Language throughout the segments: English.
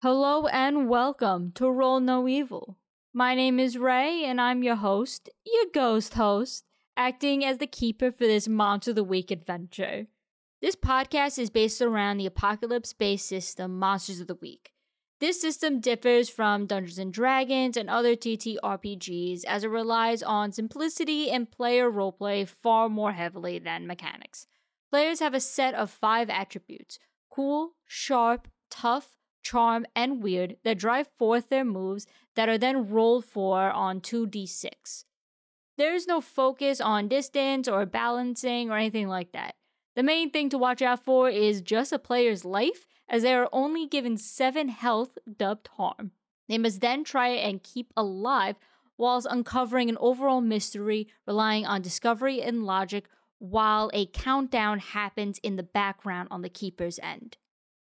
Hello and welcome to Roll No Evil. My name is Ray and I'm your host, your ghost host, acting as the keeper for this Monster of the Week adventure. This podcast is based around the apocalypse based system Monsters of the Week. This system differs from Dungeons and Dragons and other TTRPGs as it relies on simplicity and player roleplay far more heavily than mechanics. Players have a set of five attributes cool, sharp, tough, charm, and weird that drive forth their moves that are then rolled for on 2d6. There is no focus on distance or balancing or anything like that. The main thing to watch out for is just a player's life, as they are only given 7 health dubbed harm. They must then try and keep alive whilst uncovering an overall mystery relying on discovery and logic while a countdown happens in the background on the keeper's end.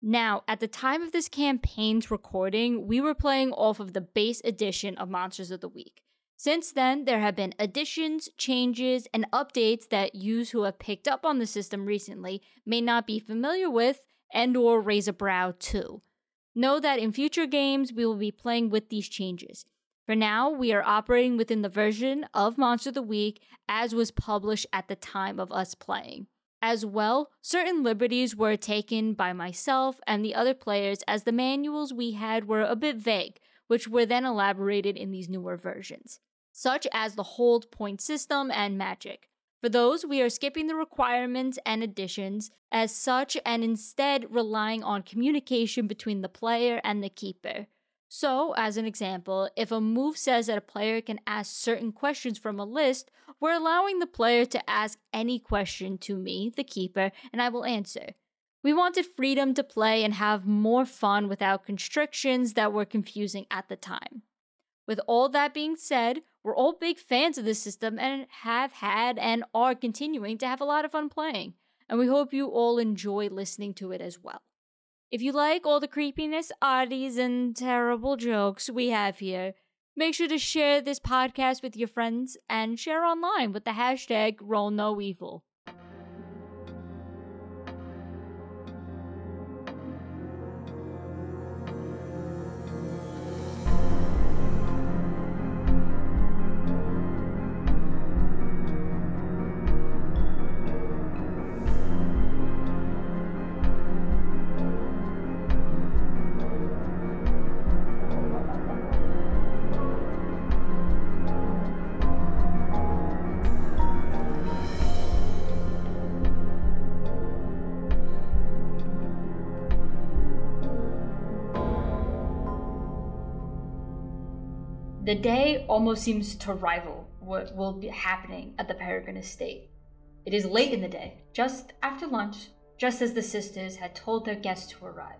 Now, at the time of this campaign's recording, we were playing off of the base edition of Monsters of the Week. Since then, there have been additions, changes, and updates that yous who have picked up on the system recently may not be familiar with and or raise a brow to. Know that in future games we will be playing with these changes. For now, we are operating within the version of Monster of the Week as was published at the time of us playing. As well, certain liberties were taken by myself and the other players as the manuals we had were a bit vague, which were then elaborated in these newer versions, such as the hold point system and magic. For those, we are skipping the requirements and additions as such and instead relying on communication between the player and the keeper. So, as an example, if a move says that a player can ask certain questions from a list, we're allowing the player to ask any question to me, the keeper, and I will answer. We wanted freedom to play and have more fun without constrictions that were confusing at the time. With all that being said, we're all big fans of this system and have had and are continuing to have a lot of fun playing, and we hope you all enjoy listening to it as well. If you like all the creepiness, oddities, and terrible jokes we have here, make sure to share this podcast with your friends and share online with the hashtag RollNoEvil. The day almost seems to rival what will be happening at the Peregrine estate. It is late in the day, just after lunch, just as the sisters had told their guests to arrive.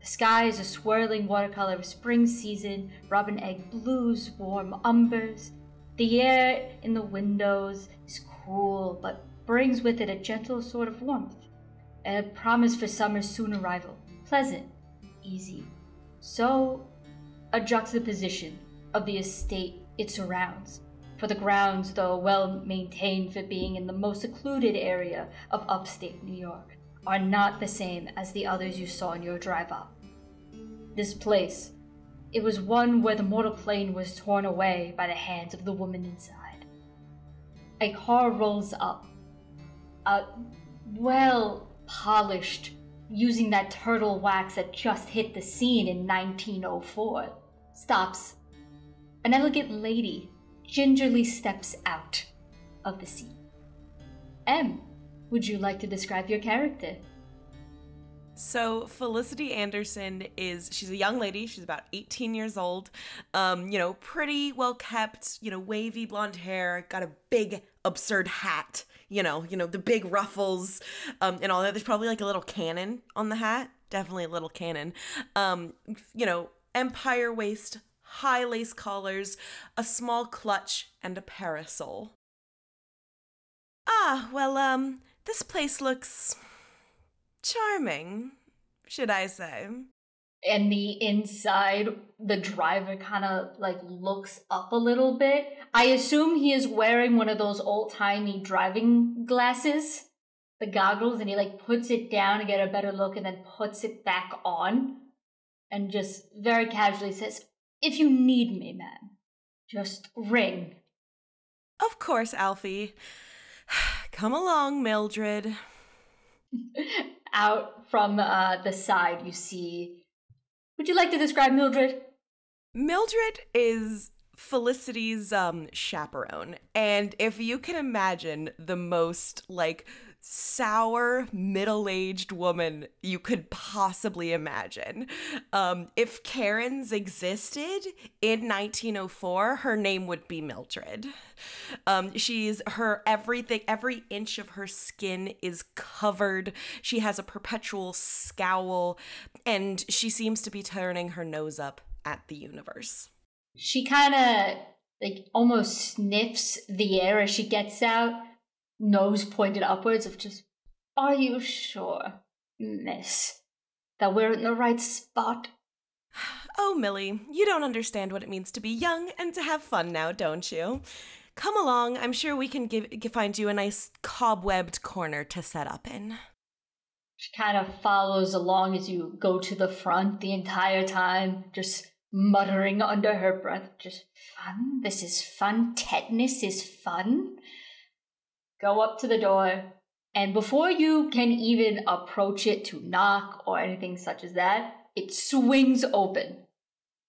The sky is a swirling watercolor of spring season, robin egg blues, warm umbers. The air in the windows is cool, but brings with it a gentle sort of warmth, a promise for summer's soon arrival. Pleasant, easy. So, a juxtaposition of the estate it surrounds, for the grounds, though well maintained for being in the most secluded area of upstate New York, are not the same as the others you saw in your drive up. This place, it was one where the mortal plane was torn away by the hands of the woman inside. A car rolls up, a well polished, using that turtle wax that just hit the scene in 1904, stops an elegant lady gingerly steps out of the scene. M, would you like to describe your character? So Felicity Anderson is she's a young lady, she's about 18 years old. Um, you know, pretty well kept, you know, wavy blonde hair, got a big absurd hat, you know, you know, the big ruffles, um, and all that. There's probably like a little cannon on the hat. Definitely a little cannon. Um, you know, empire waist, high lace collars, a small clutch, and a parasol. Ah, well, um, this place looks charming, should I say. And the inside, the driver kind of like looks up a little bit. I assume he is wearing one of those old timey driving glasses, the goggles, and he like puts it down to get a better look and then puts it back on and just very casually says, If you need me, ma'am, just ring. Of course, Alfie. Come along, Mildred. Out from uh, the side, you see. Would you like to describe Mildred? Mildred is Felicity's um chaperone. And if you can imagine the most like sour middle-aged woman you could possibly imagine. Um, if Karens existed in 1904, her name would be Mildred. Um, she's her everything, every inch of her skin is covered. She has a perpetual scowl, and she seems to be turning her nose up at the universe. She kind of like almost sniffs the air as she gets out nose pointed upwards of just, Are you sure, miss, that we're in the right spot? Oh, Millie, you don't understand what it means to be young and to have fun now, don't you? Come along, I'm sure we can give, find you a nice cobwebbed corner to set up in. She kind of follows along as you go to the front the entire time, just muttering under her breath, just fun. This is fun. Tetanus is fun go up to the door, and before you can even approach it to knock or anything such as that, it swings open.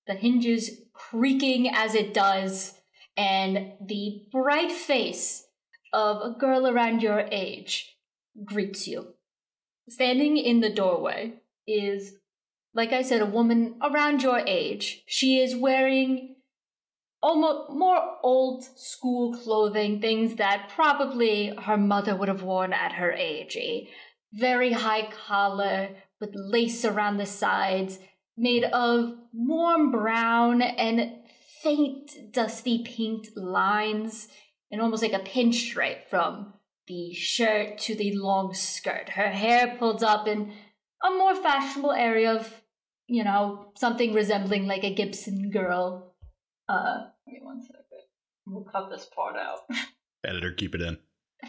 The hinges creaking as it does, and the bright face of a girl around your age greets you. Standing in the doorway is, like I said, a woman around your age. She is wearing almost more old school clothing, things that probably her mother would have worn at her age. A very high collar with lace around the sides, made of warm brown and faint dusty pink lines, and almost like a pinstripe from the shirt to the long skirt. Her hair pulled up in a more fashionable area of, you know, something resembling like a Gibson girl. Uh, Give me one second. We'll cut this part out. Editor, keep it in.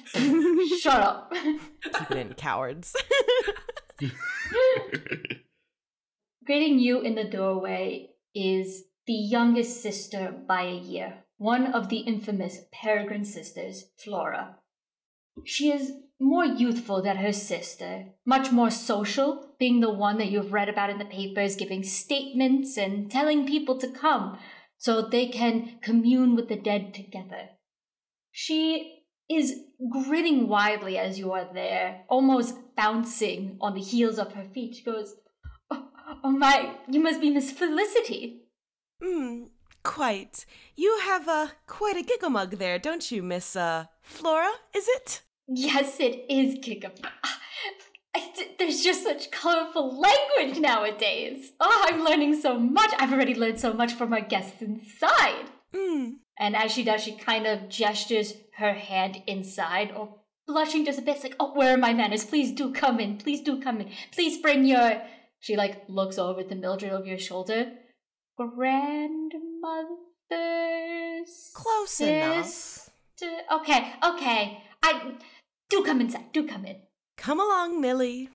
Shut up. Keep it in, cowards. Greeting you in the doorway is the youngest sister by a year, one of the infamous Peregrine sisters, Flora. She is more youthful than her sister, much more social, being the one that you've read about in the papers, giving statements and telling people to come, so they can commune with the dead together. She is grinning widely as you are there, almost bouncing on the heels of her feet. She goes, Oh, oh my, you must be Miss Felicity. Hmm, quite. You have uh, quite a giggle mug there, don't you, Miss uh, Flora, is it? Yes, it is giggle there's just such colorful language nowadays. Oh, I'm learning so much. I've already learned so much from our guests inside. Mm. And as she does, she kind of gestures her hand inside, or blushing just a bit, it's like, "Oh, where are my manners? Please do come in. Please do come in. Please bring your." She like looks over at the Mildred over your shoulder. Grandmother's close sister. enough. Okay, okay. I do come inside. Do come in. Come along, Millie.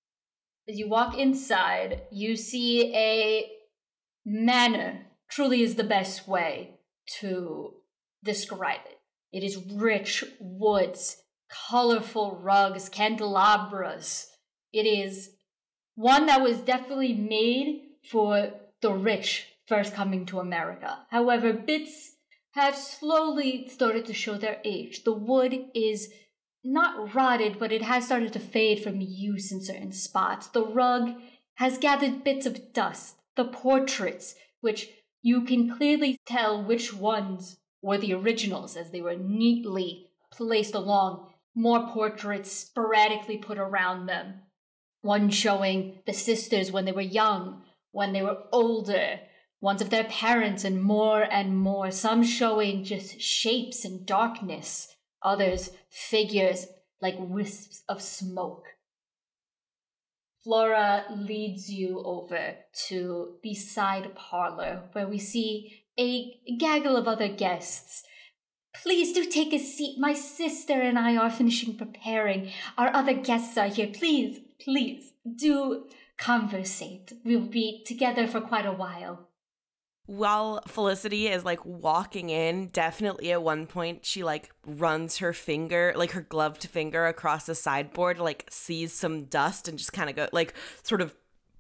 As you walk inside, you see a manor. Truly is the best way to describe it. It is rich woods, colorful rugs, candelabras. It is one that was definitely made for the rich first coming to America. However, bits have slowly started to show their age. The wood is not rotted, but it has started to fade from use in certain spots. The rug has gathered bits of dust. The portraits, which you can clearly tell which ones were the originals as they were neatly placed along, more portraits sporadically put around them. One showing the sisters when they were young, when they were older, ones of their parents, and more and more. Some showing just shapes and darkness others figures like wisps of smoke. Flora leads you over to the side parlor where we see a gaggle of other guests. Please do take a seat. My sister and I are finishing preparing. Our other guests are here. Please, please do conversate. We'll be together for quite a while. While Felicity is like walking in, definitely at one point she like runs her finger, like her gloved finger across the sideboard, like sees some dust and just kind of go like sort of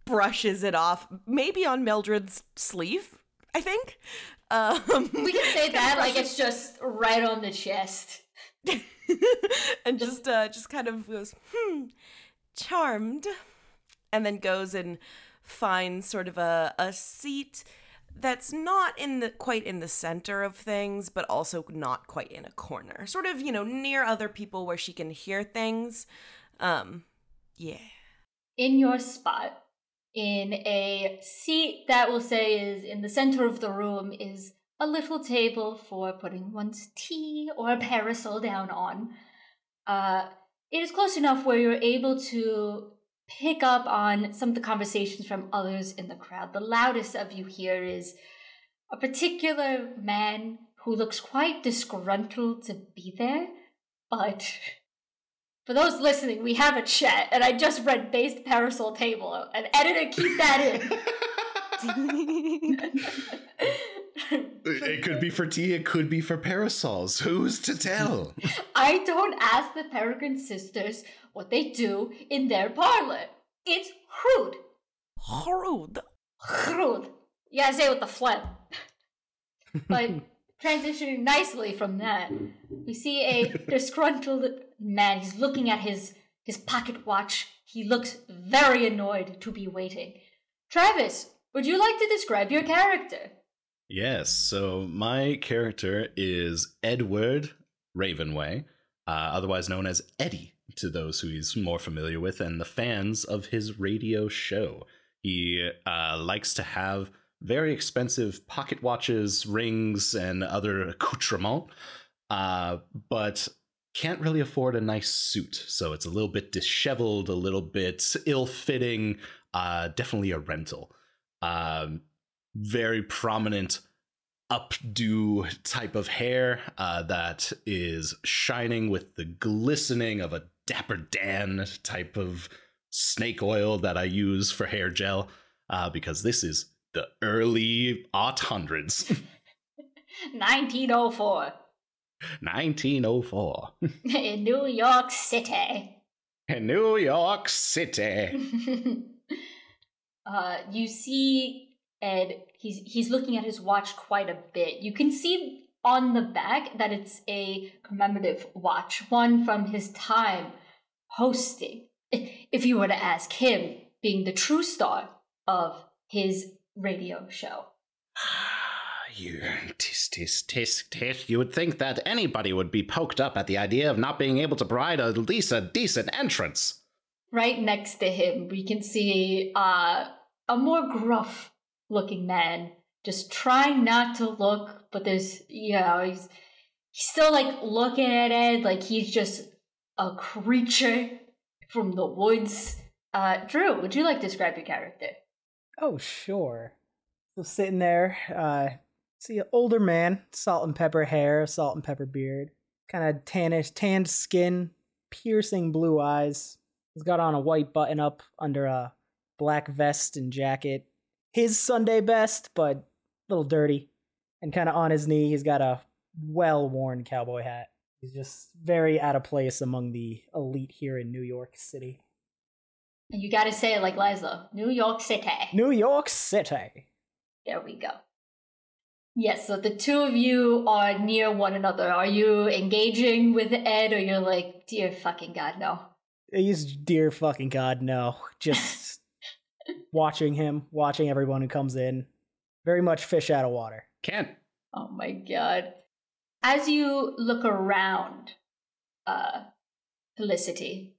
brushes it off, maybe on Mildred's sleeve, I think. Um, we can say that like it's just right on the chest. and just uh just kind of goes, hmm, charmed. And then goes and finds sort of a, a seat that's not in the quite in the center of things, but also not quite in a corner. Sort of, you know, near other people where she can hear things. Um, yeah. In your spot, in a seat that we'll say is in the center of the room, is a little table for putting one's tea or a parasol down on. Uh, it is close enough where you're able to pick up on some of the conversations from others in the crowd. The loudest of you here is a particular man who looks quite disgruntled to be there, but for those listening, we have a chat, and I just read based parasol table. And editor, keep that in. it could be for tea, it could be for parasols. Who's to tell? I don't ask the Peregrine sisters what they do in their parlor. It's rude. Rude. Rude. You gotta say it with the phlegm. but transitioning nicely from that, we see a disgruntled man. He's looking at his his pocket watch. He looks very annoyed to be waiting. Travis, would you like to describe your character? Yes. So my character is Edward Ravenway, uh, otherwise known as Eddie to those who he's more familiar with and the fans of his radio show. He uh, likes to have very expensive pocket watches, rings, and other accoutrements, uh, but can't really afford a nice suit. So it's a little bit disheveled, a little bit ill fitting, uh, definitely a rental. Um, very prominent updo type of hair uh, that is shining with the glistening of a Dapper Dan type of snake oil that I use for hair gel uh, because this is the early aught hundreds. 1904. 1904. In New York City. In New York City. uh, you see Ed, he's he's looking at his watch quite a bit. You can see on the back that it's a commemorative watch, one from his time hosting. If you were to ask him, being the true star of his radio show. you tis tis tis tis. You would think that anybody would be poked up at the idea of not being able to provide at least a decent entrance. Right next to him, we can see uh, a more gruff looking man, just trying not to look, but there's you know he's he's still like looking at it like he's just a creature from the woods. Uh, Drew, would you like to describe your character? Oh, sure. So sitting there, uh, see an older man, salt and pepper hair, salt and pepper beard, kind of tannish, tanned skin, piercing blue eyes. He's got on a white button up under a black vest and jacket. His Sunday best, but a little dirty. And kind of on his knee, he's got a well worn cowboy hat. He's just very out of place among the elite here in New York City. You gotta say it like Liza. New York City. New York City. There we go. Yes, so the two of you are near one another. Are you engaging with Ed or you're like, dear fucking God, no? He's dear fucking God, no. Just watching him, watching everyone who comes in. Very much fish out of water. Can't. Oh my God as you look around uh, Felicity,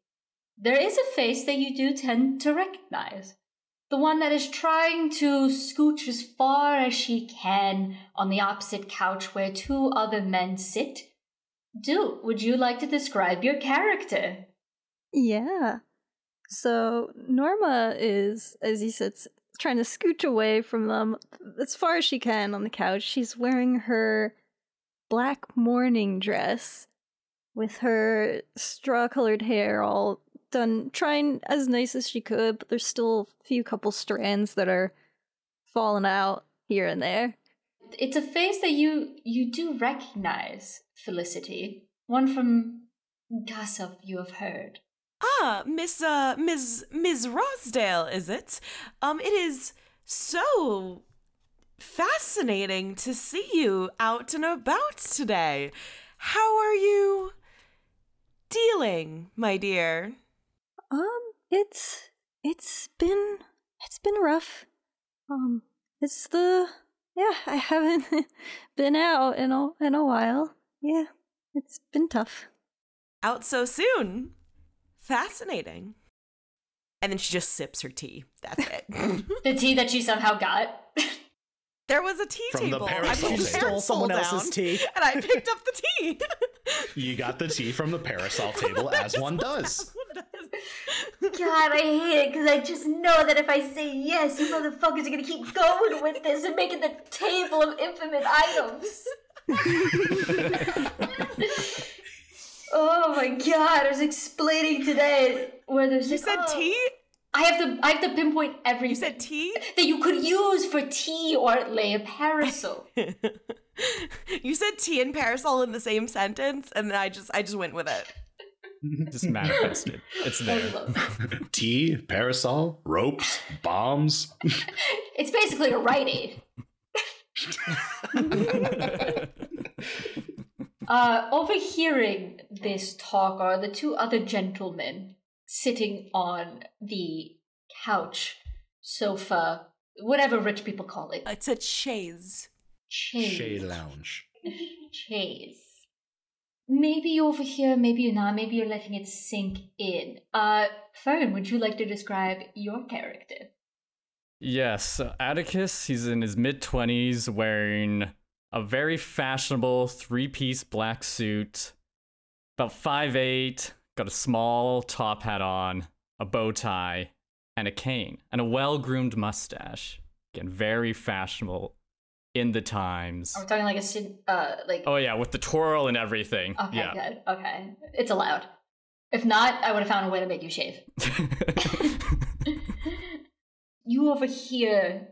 there is a face that you do tend to recognize. The one that is trying to scooch as far as she can on the opposite couch where two other men sit. Do, would you like to describe your character? Yeah. So Norma is, as you said, trying to scooch away from them as far as she can on the couch. She's wearing her black mourning dress with her straw colored hair all done trying as nice as she could, but there's still a few couple strands that are falling out here and there. It's a face that you you do recognize, Felicity. One from gossip you have heard. Ah, Miss uh Miss Miss Rosdale, is it? Um it is so fascinating to see you out and about today. How are you dealing, my dear? Um, it's it's been it's been rough. Um, it's the yeah, I haven't been out in a in a while. Yeah, it's been tough. Out so soon. Fascinating. And then she just sips her tea. That's it. The tea that she somehow got. there was a tea From table. I parasol put table. the Stole parasol someone down, else's tea. And I picked up the tea. You got the tea from the parasol table, as one does. God, I hate it because I just know that if I say yes, you motherfuckers are gonna keep going with this and making the table of infinite items. Oh my god, I was explaining today where there's You said oh, tea? I have to I have to pinpoint everything You said tea? that you could use for tea or lay a parasol. you said tea and parasol in the same sentence, and then I just I just went with it. Just manifested. It's there. Tea, parasol, ropes, bombs. it's basically a Rite Aid. Uh, overhearing this talk are the two other gentlemen sitting on the couch, sofa, whatever rich people call it. It's a chaise. Chaise. Shade lounge. Chaise. Maybe you overhear, maybe you're not, maybe you're letting it sink in. Uh, Fern, would you like to describe your character? Yes, Atticus, he's in his mid 20s wearing a very fashionable three piece black suit, about 5'8, got a small top hat on, a bow tie, and a cane, and a well groomed mustache. Again, very fashionable in the times. Are we talking like a uh like Oh, yeah, with the twirl and everything. Okay, yeah. good. Okay. It's allowed. If not, I would have found a way to make you shave. you overhear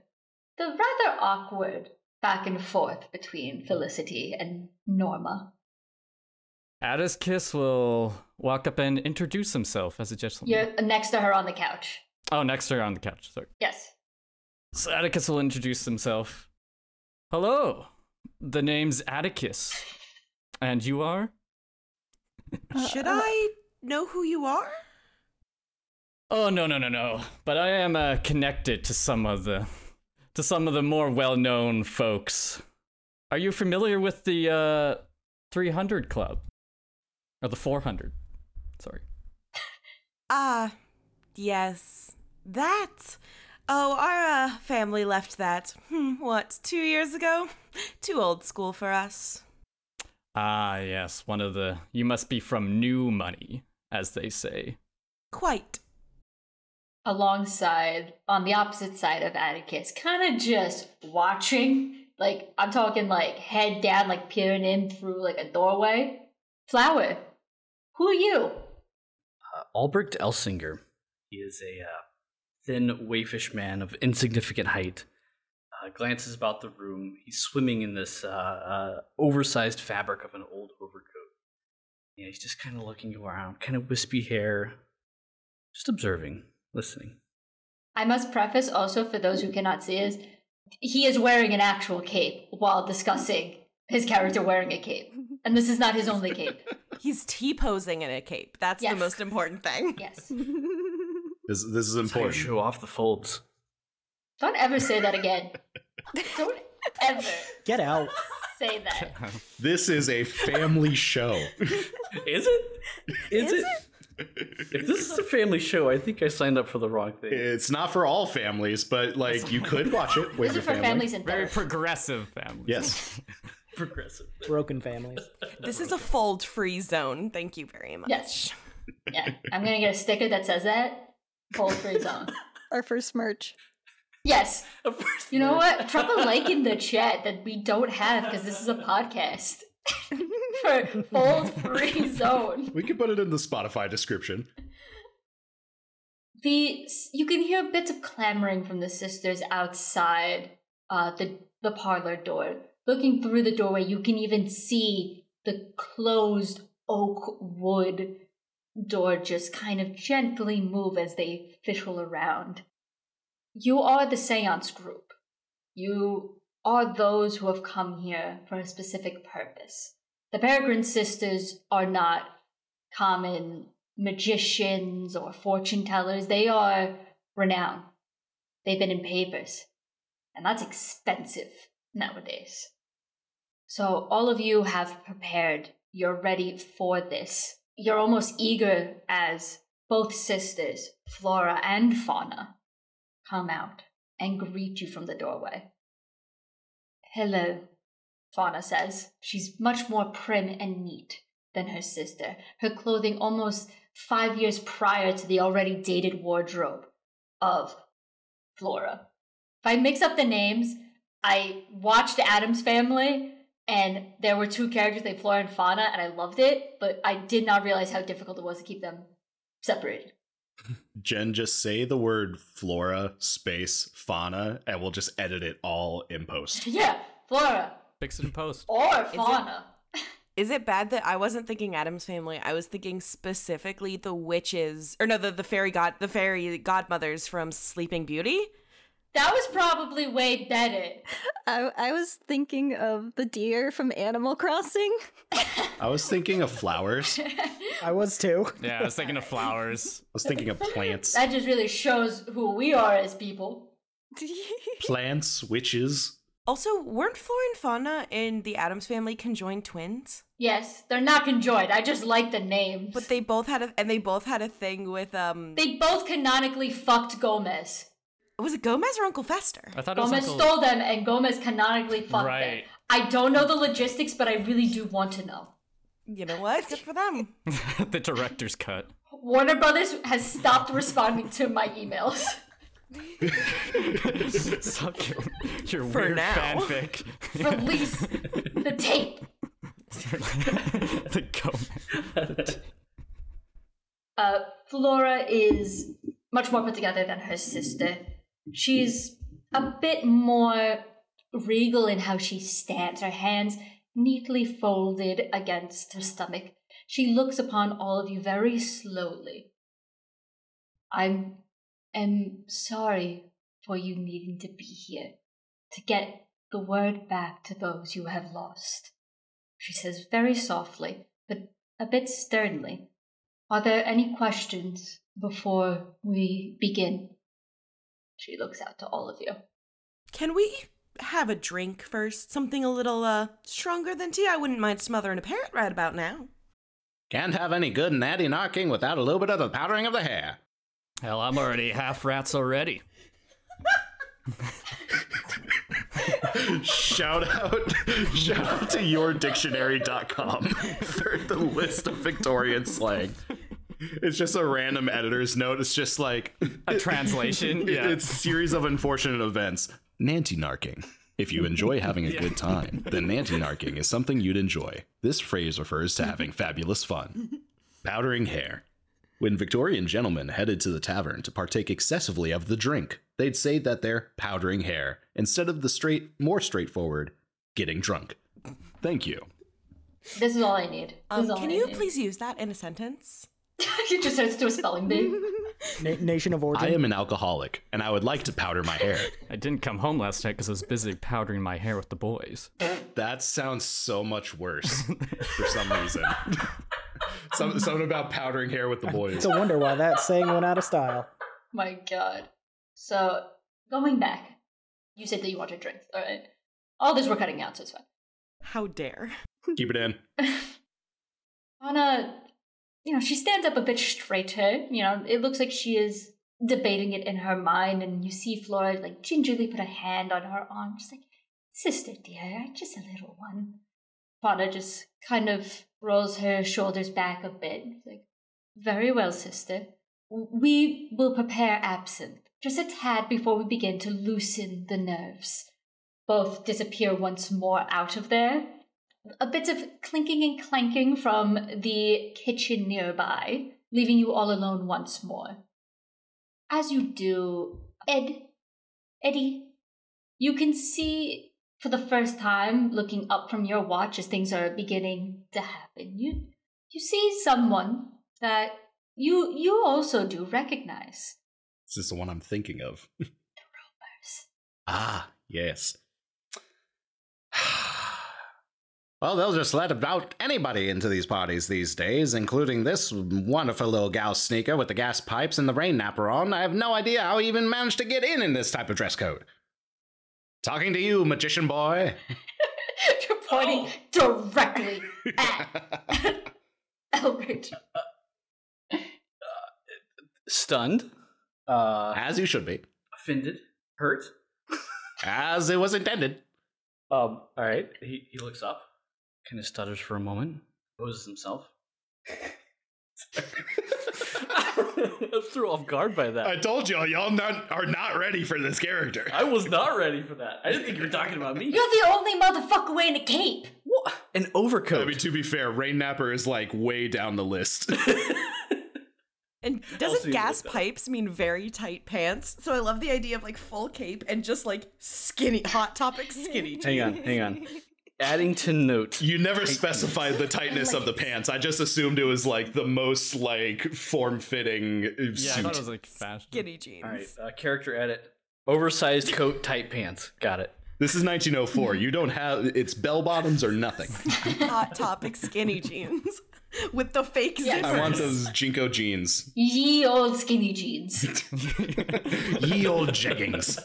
the rather awkward back and forth between Felicity and Norma. Atticus will walk up and introduce himself as a gentleman. You're next to her on the couch. Oh, next to her on the couch. Sorry. Yes. So Atticus will introduce himself. Hello, the name's Atticus. And you are? Should I know who you are? Oh no no no no! But I am uh, connected to some of the, to some of the more well-known folks. Are you familiar with the uh, 300 Club, or the 400? Sorry. Ah, yes. That. Oh, our uh, family left that, hmm, what, two years ago? Too old school for us. Ah yes, one of the. You must be from New Money, as they say. Quite. Alongside, on the opposite side of Atticus, kind of just watching. Like, I'm talking like head down, like peering in through like a doorway. Flower, who are you? Uh, Albrecht Elsinger. He is a uh, thin, waifish man of insignificant height. Uh, glances about the room. He's swimming in this uh, uh, oversized fabric of an old overcoat. Yeah, he's just kind of looking around, kind of wispy hair, just observing, listening. I must preface also for those who cannot see is he is wearing an actual cape while discussing his character wearing a cape. And this is not his only cape. He's T posing in a cape. That's Yes. the most important thing. Yes. This, this is That's how you important. show off the folds. Don't ever say that again. Don't ever Get out. say that. This is a family show. Is it? Is, it? If this is a family show, I think I signed up for the wrong thing. It's not for all families, but like you could watch it with This your is for family. families and Very third. progressive family. Yes. Progressive. Broken families. This is a fold free zone. Thank you very much. Yes. Yeah. I'm gonna get a sticker that says that. Full free zone. Our first merch. Yes. Of course. You know what? Drop a like in the chat that we don't have because this is a podcast. For free zone. We could put it in the Spotify description. the you can hear bits of clamoring from the sisters outside uh, the the parlor door. Looking through the doorway, you can even see the closed oak wood door just kind of gently move as they fiddle around. You are the seance group. You are those who have come here for a specific purpose. The Peregrine Sisters are not common magicians or fortune tellers. They are renowned. They've been in papers. And that's expensive nowadays. So all of you have prepared. You're ready for this. You're almost eager as both sisters, Flora and Fauna, come out and greet you from the doorway. Hello, Fauna says. She's much more prim and neat than her sister, her clothing almost five years prior to the already dated wardrobe of Flora. If I mix up the names, I watched Addams Family and there were two characters named Flora and Fauna, and I loved it, but I did not realize how difficult it was to keep them separated. Jen, just say the word flora space fauna, and we'll just edit it all in post. Yeah, Flora Fix it in post. or Fauna. Is it bad that I wasn't thinking Addams family? I was thinking specifically the witches, or no, the the fairy god, the fairy godmothers from Sleeping Beauty. That was probably way better. I, I was thinking of the deer from Animal Crossing. I was thinking of flowers. I I was too. Yeah, I was thinking of flowers. I was thinking of plants. That just really shows who we are as people. Plants, witches. Also, weren't Flora and Fauna in the Addams family conjoined twins? Yes, they're not conjoined. I just like the names. But they both had a and they both had a thing with um. they both canonically fucked Gomez. Was it Gomez or Uncle Fester? I thought it was Gomez Uncle- stole them, and Gomez canonically fucked them. Right. I don't know the logistics, but I really do want to know. You know what? Good for them. the director's cut. Warner Brothers has stopped responding to my emails. Suck your, your For weird now. fanfic. Release the tape. the Gomez. Uh, Flora is much more put together than her sister. She's a bit more regal in how she stands, her hands neatly folded against her stomach. She looks upon all of you very slowly. I'm am sorry for you needing to be here to get the word back to those you have lost. She says very softly, but a bit sternly. Are there any questions before we begin? She looks out to all of you. Can we have a drink first? Something a little uh stronger than tea. I wouldn't mind smothering a parrot right about now. Can't have any good natty knocking without a little bit of the powdering of the hair. Hell, I'm already half rats already. shout out shout out to yourdictionary.com for the list of Victorian slang. It's just a random editor's note. It's just like A translation, It- yeah. It's a series of unfortunate events. Nanty-narking. If you enjoy having a good time, then nanty-narking is something you'd enjoy. This phrase refers to having fabulous fun. Powdering hair. When Victorian gentlemen headed to the tavern to partake excessively of the drink, they'd say that they're powdering hair instead of the straight, more straightforward, getting drunk. Thank you. This is all I need. This Um, is all can I you need. please use that in a sentence? he just starts to do a spelling bee. Na- nation of origin. I am an alcoholic, and I would like to powder my hair. I didn't come home last night because I was busy powdering my hair with the boys. That sounds so much worse for some reason. some, something about powdering hair with the boys. It's a wonder why that saying went out of style. My god. So, going back, you said that you wanted drinks, alright? All this we're cutting out, so it's fine. How dare. Keep it in. Anna, you know, she stands up a bit straighter. You know, it looks like she is debating it in her mind, and you see Flora like gingerly put a hand on her arm, just like, Sister dear, just a little one. Fauna just kind of rolls her shoulders back a bit. Like, very well, sister. We will prepare absinthe just a tad before we begin to loosen the nerves. Both disappear once more out of there, a bit of clinking and clanking from the kitchen nearby, leaving you all alone once more. as you do, Ed, Eddie, you can see for the first time, looking up from your watch as things are beginning to happen. You you see someone that you you also do recognize. This is this the one I'm thinking of? Rumors. Ah, yes. Well, they'll just let about anybody into these parties these days, including this wonderful little gal sneaker with the gas pipes and the rain napper on. I have no idea how he even managed to get in in this type of dress code. Talking to you, magician boy. You're pointing directly at Elbert. Stunned, uh, As you should be. offended, hurt. As it was intended. Um, all right. He he looks up, kind of stutters for a moment, poses himself. I'm threw off guard by that. I told y'all, y'all not, are not ready for this character. I was not ready for that. I didn't think you were talking about me. You're the only motherfucker wearing a cape. What? An overcoat. I overcoat. mean, to be fair, Rain Napper is like way down the list. And doesn't gas pipes mean very tight pants? So I love the idea of like full cape and just like skinny, hot topic skinny hang on, hang on. Adding to note. You never specified the tightness of the pants. I just assumed it was like the most like form-fitting uh, Yeah, I suit. thought it was like fashion. Skinny jeans. All right, uh, character edit. Oversized coat, tight pants. Got it. This is 1904. You don't have it's bell bottoms or nothing. Hot topic skinny jeans with the fake Yes. zippers. I want those JNCO jeans. Ye old skinny jeans. Ye old jeggings.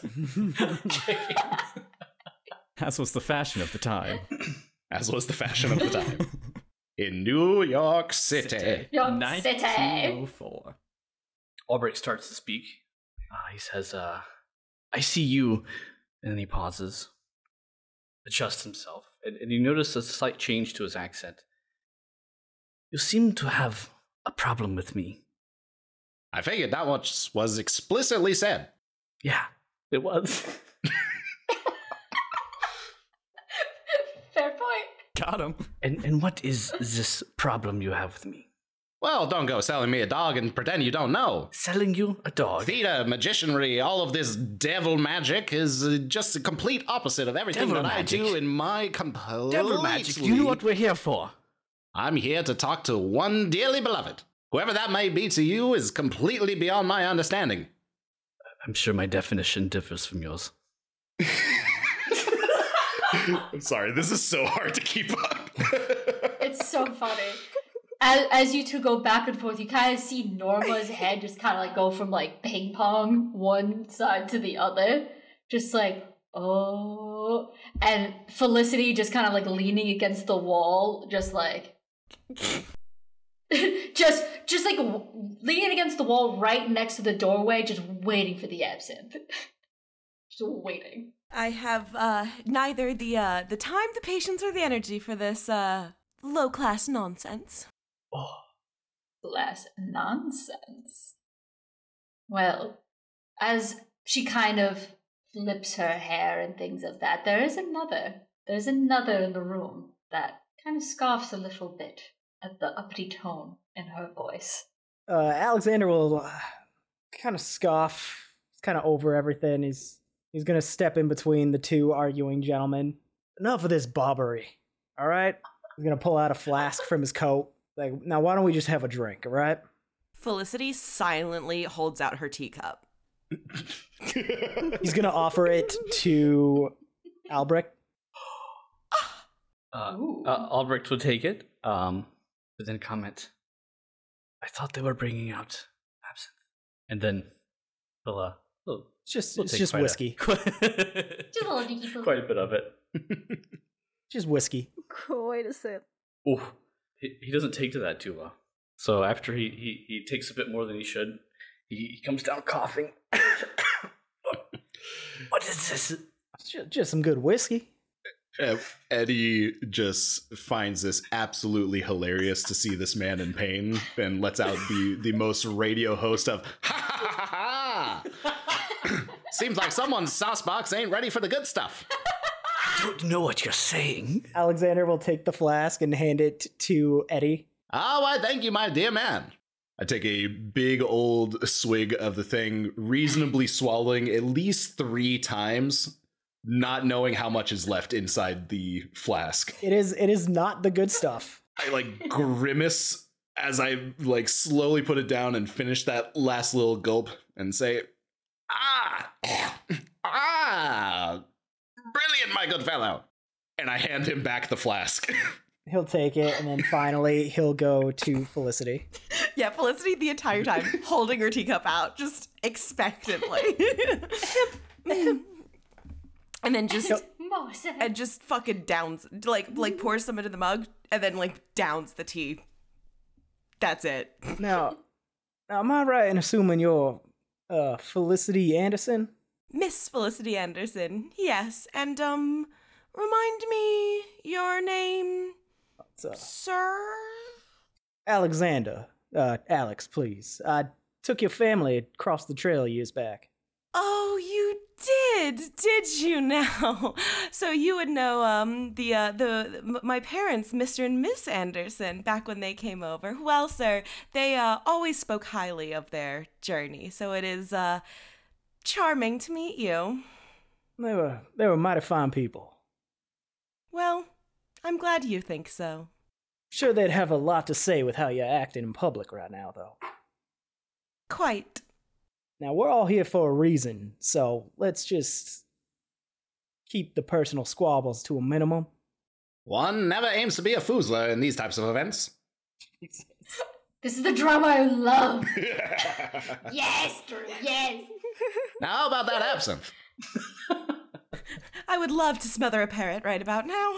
That was the fashion of the time. As was the fashion of the time. In New York City. York City. 1904. Albrecht starts to speak. Uh, he says, uh, I see you. And then he pauses, adjusts himself, and, and you notice a slight change to his accent. You seem to have a problem with me. I figured that much was explicitly said. Yeah, it was. Fair point. Got him. and, and what is this problem you have with me? Well, don't go selling me a dog and pretend you don't know. Selling you a dog? Theta, magicianry, all of this devil magic is uh, just the complete opposite of everything Devil that magic? I do in my complete. Devil magic. You know what we're here for. I'm here to talk to one dearly beloved. Whoever that may be to you is completely beyond my understanding. I'm sure my definition differs from yours. I'm sorry, this is so hard to keep up. It's so funny. As, as you two go back and forth, you kind of see Norma's head just kind of like go from like ping pong one side to the other, just like oh, and Felicity just kind of like leaning against the wall, just like just just like leaning against the wall right next to the doorway, just waiting for the absinthe, just waiting. I have uh, neither the uh, the time, the patience, or the energy for this uh, low class nonsense. Oh, less nonsense. Well, as she kind of flips her hair and things of that, there is another. There's another in the room that kind of scoffs a little bit at the uppity tone in her voice. Uh, Alexander will uh, kind of scoff. He's kind of over everything. He's he's gonna step in between the two arguing gentlemen. Enough of this bobbery. All right. He's gonna pull out a flask from his coat. Like, now why don't we just have a drink? All right. Felicity silently holds out her teacup. He's gonna offer it to Albrecht. uh, uh, Albrecht will take it, um, but then comment, I thought they were bringing out absinthe. And then he'll, uh, he'll, It's just he'll it's just quite a- whiskey. quite, Just a little dinky quite a bit of it. Just whiskey. Quite a sip. Ooh, he, he doesn't take to that too well. So after he, he, he takes a bit more than he should, he, he comes down coughing. what is this? It's ju- just some good whiskey. Eddie just finds this absolutely hilarious to see this man in pain and lets out the, the most radio host of ha ha ha ha. Seems like someone's sauce box ain't ready for the good stuff. I don't know what you're saying. Alexander will take the flask and hand it to Eddie. Oh, I thank you, my dear man. I take a big old swig of the thing, reasonably swallowing at least three times, not knowing how much is left inside the flask. It is it is not the good stuff. I like grimace as I like slowly put it down and finish that last little gulp and say, "Ah, brilliant, my good fellow." And I hand him back the flask. He'll take it and then finally he'll go to Felicity. Yeah, Felicity the entire time holding her teacup out, just expectantly. and then just and just fucking downs like like pours some into the mug and then like downs the tea. That's it. Now, now am I right in assuming you're uh Felicity Anderson? Miss Felicity Anderson. Yes. And um remind me your name, uh, sir? Alexander. Uh Alex, please. I took your family across the trail years back. Oh, you did, did you now? So you would know um the uh the my parents, Mr. and Miss Anderson, back when they came over. Well, sir, they uh always spoke highly of their journey. So it is uh charming to meet you. They were they were mighty fine people. Well, I'm glad you think so. Sure they'd have a lot to say with how you're acting in public right now though. Quite. Now we're all here for a reason, so let's just keep the personal squabbles to a minimum. One never aims to be a foozler in these types of events. This is the drama I love. yes, Drew, yes. now, how about that absinthe? I would love to smother a parrot right about now.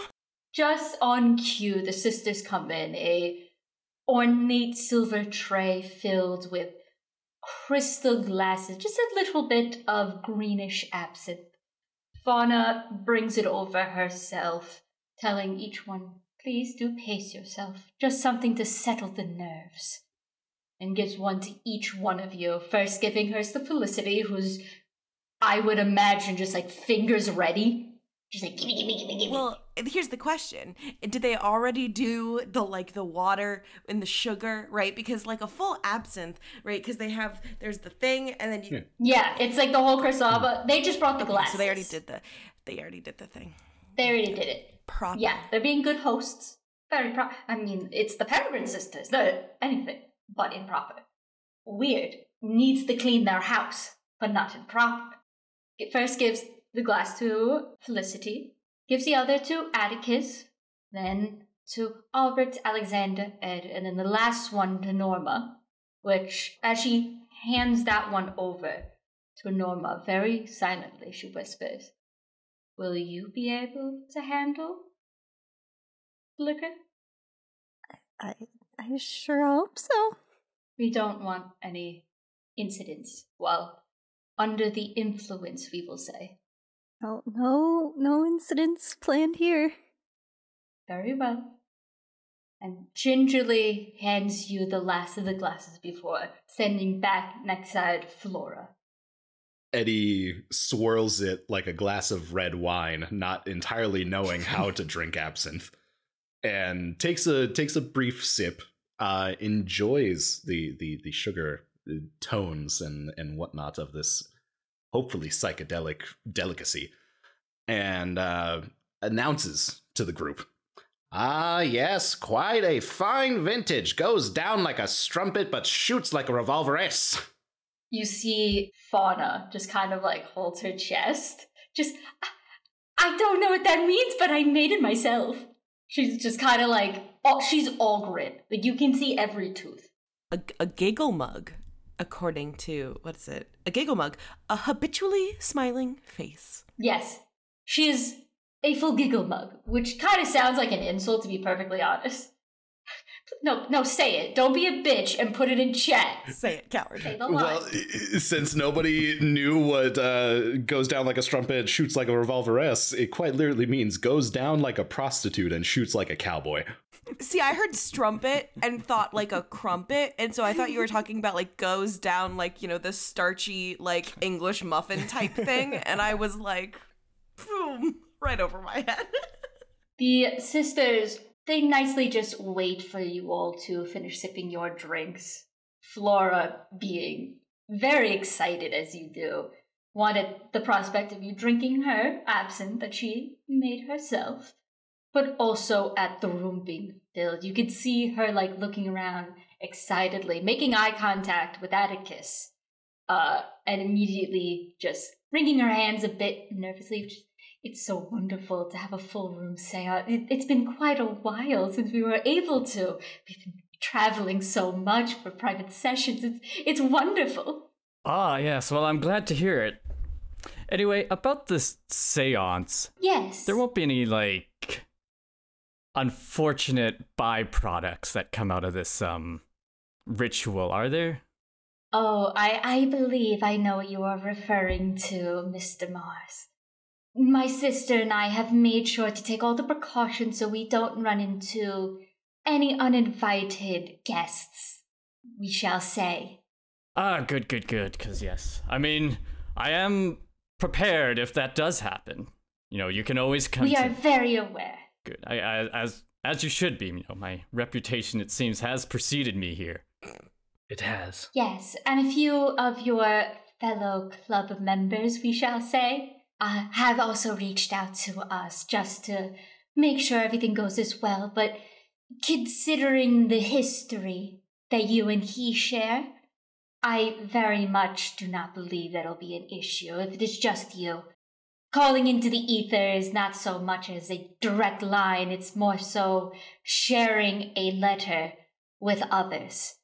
Just on cue, the sisters come in, a ornate silver tray filled with crystal glasses, just a little bit of greenish absinthe. Fauna brings it over herself, telling each one, please do pace yourself, just something to settle the nerves. And gives one to each one of you, first giving hers to Felicity, who's, I would imagine, just like fingers ready. She's like, gimme, gimme, gimme, gimme. Well, here's the question. Did they already do the like the water and the sugar, right? Because like a full absinthe, right? Because they have there's the thing and then you Yeah, it's like the whole Crasava. Hmm. They just brought the glass So they already did the they already did the thing. They already did it. Proper. Yeah, they're being good hosts. Very pro. I mean, it's the Peregrine sisters. They're anything but improper. Weird. Needs to clean their house, but not improper. It first gives the glass to Felicity, gives the other to Atticus, then to Albert, Alexander, Ed, and then the last one to Norma, which, as she hands that one over to Norma, very silently, she whispers, Will you be able to handle liquor? I I sure hope so. We don't want any incidents while under the influence, we will say. No, no, no incidents planned here. Very well. And gingerly hands you the last of the glasses before sending back next side Flora. Eddie swirls it like a glass of red wine, not entirely knowing how to drink absinthe, and takes a takes a brief sip. Uh, enjoys the the the sugar uh, tones and and whatnot of this hopefully psychedelic delicacy, and uh, announces to the group. Ah, yes, quite a fine vintage. Goes down like a strumpet, but shoots like a revolver S. You see Fauna just kind of like holds her chest. Just, I don't know what that means, but I made it myself. She's just kind of like, oh, she's all grit. Like you can see every tooth. A, a giggle mug, according to what is it? A giggle mug, a habitually smiling face. Yes, she is a full giggle mug, which kind of sounds like an insult to be perfectly honest. No, no, say it. Don't be a bitch and put it in chat. Say it, coward. Say the line. Well, since nobody knew what uh, goes down like a strumpet, shoots like a revolver S, it quite literally means goes down like a prostitute and shoots like a cowboy. See, I heard strumpet and thought like a crumpet, and so I thought you were talking about like goes down like you know the starchy like English muffin type thing, and I was like, boom, right over my head. The sisters, they nicely just wait for you all to finish sipping your drinks. Flora being very excited as you do, wanted the prospect of you drinking her absinthe that she made herself, but also at the room being filled. You could see her like looking around excitedly, making eye contact with Atticus, uh, and immediately just wringing her hands a bit nervously. Just, it's so wonderful to have a full room seance. It, it's been quite a while since we were able to. We've been traveling so much for private sessions. It's it's wonderful. Ah, yes. Well, I'm glad to hear it. Anyway, about this seance, Yes. there won't be any, like, unfortunate byproducts that come out of this, um, ritual, are there? Oh, I, I believe I know what you are referring to, Mr. Mars. My sister and I have made sure to take all the precautions so we don't run into any uninvited guests, we shall say. Ah, good, good, good, because yes. I mean, I am prepared if that does happen. You know, you can always come we to... are very aware. Good. I, I, as, as you should be, you know, my reputation, it seems, has preceded me here. It has. Yes, and a few of your fellow club members, we shall say, uh, have also reached out to us just to make sure everything goes as well. But considering the history that you and he share, I very much do not believe that'll be an issue if it is just you. Calling into the ether is not so much as a direct line, it's more so sharing a letter with others.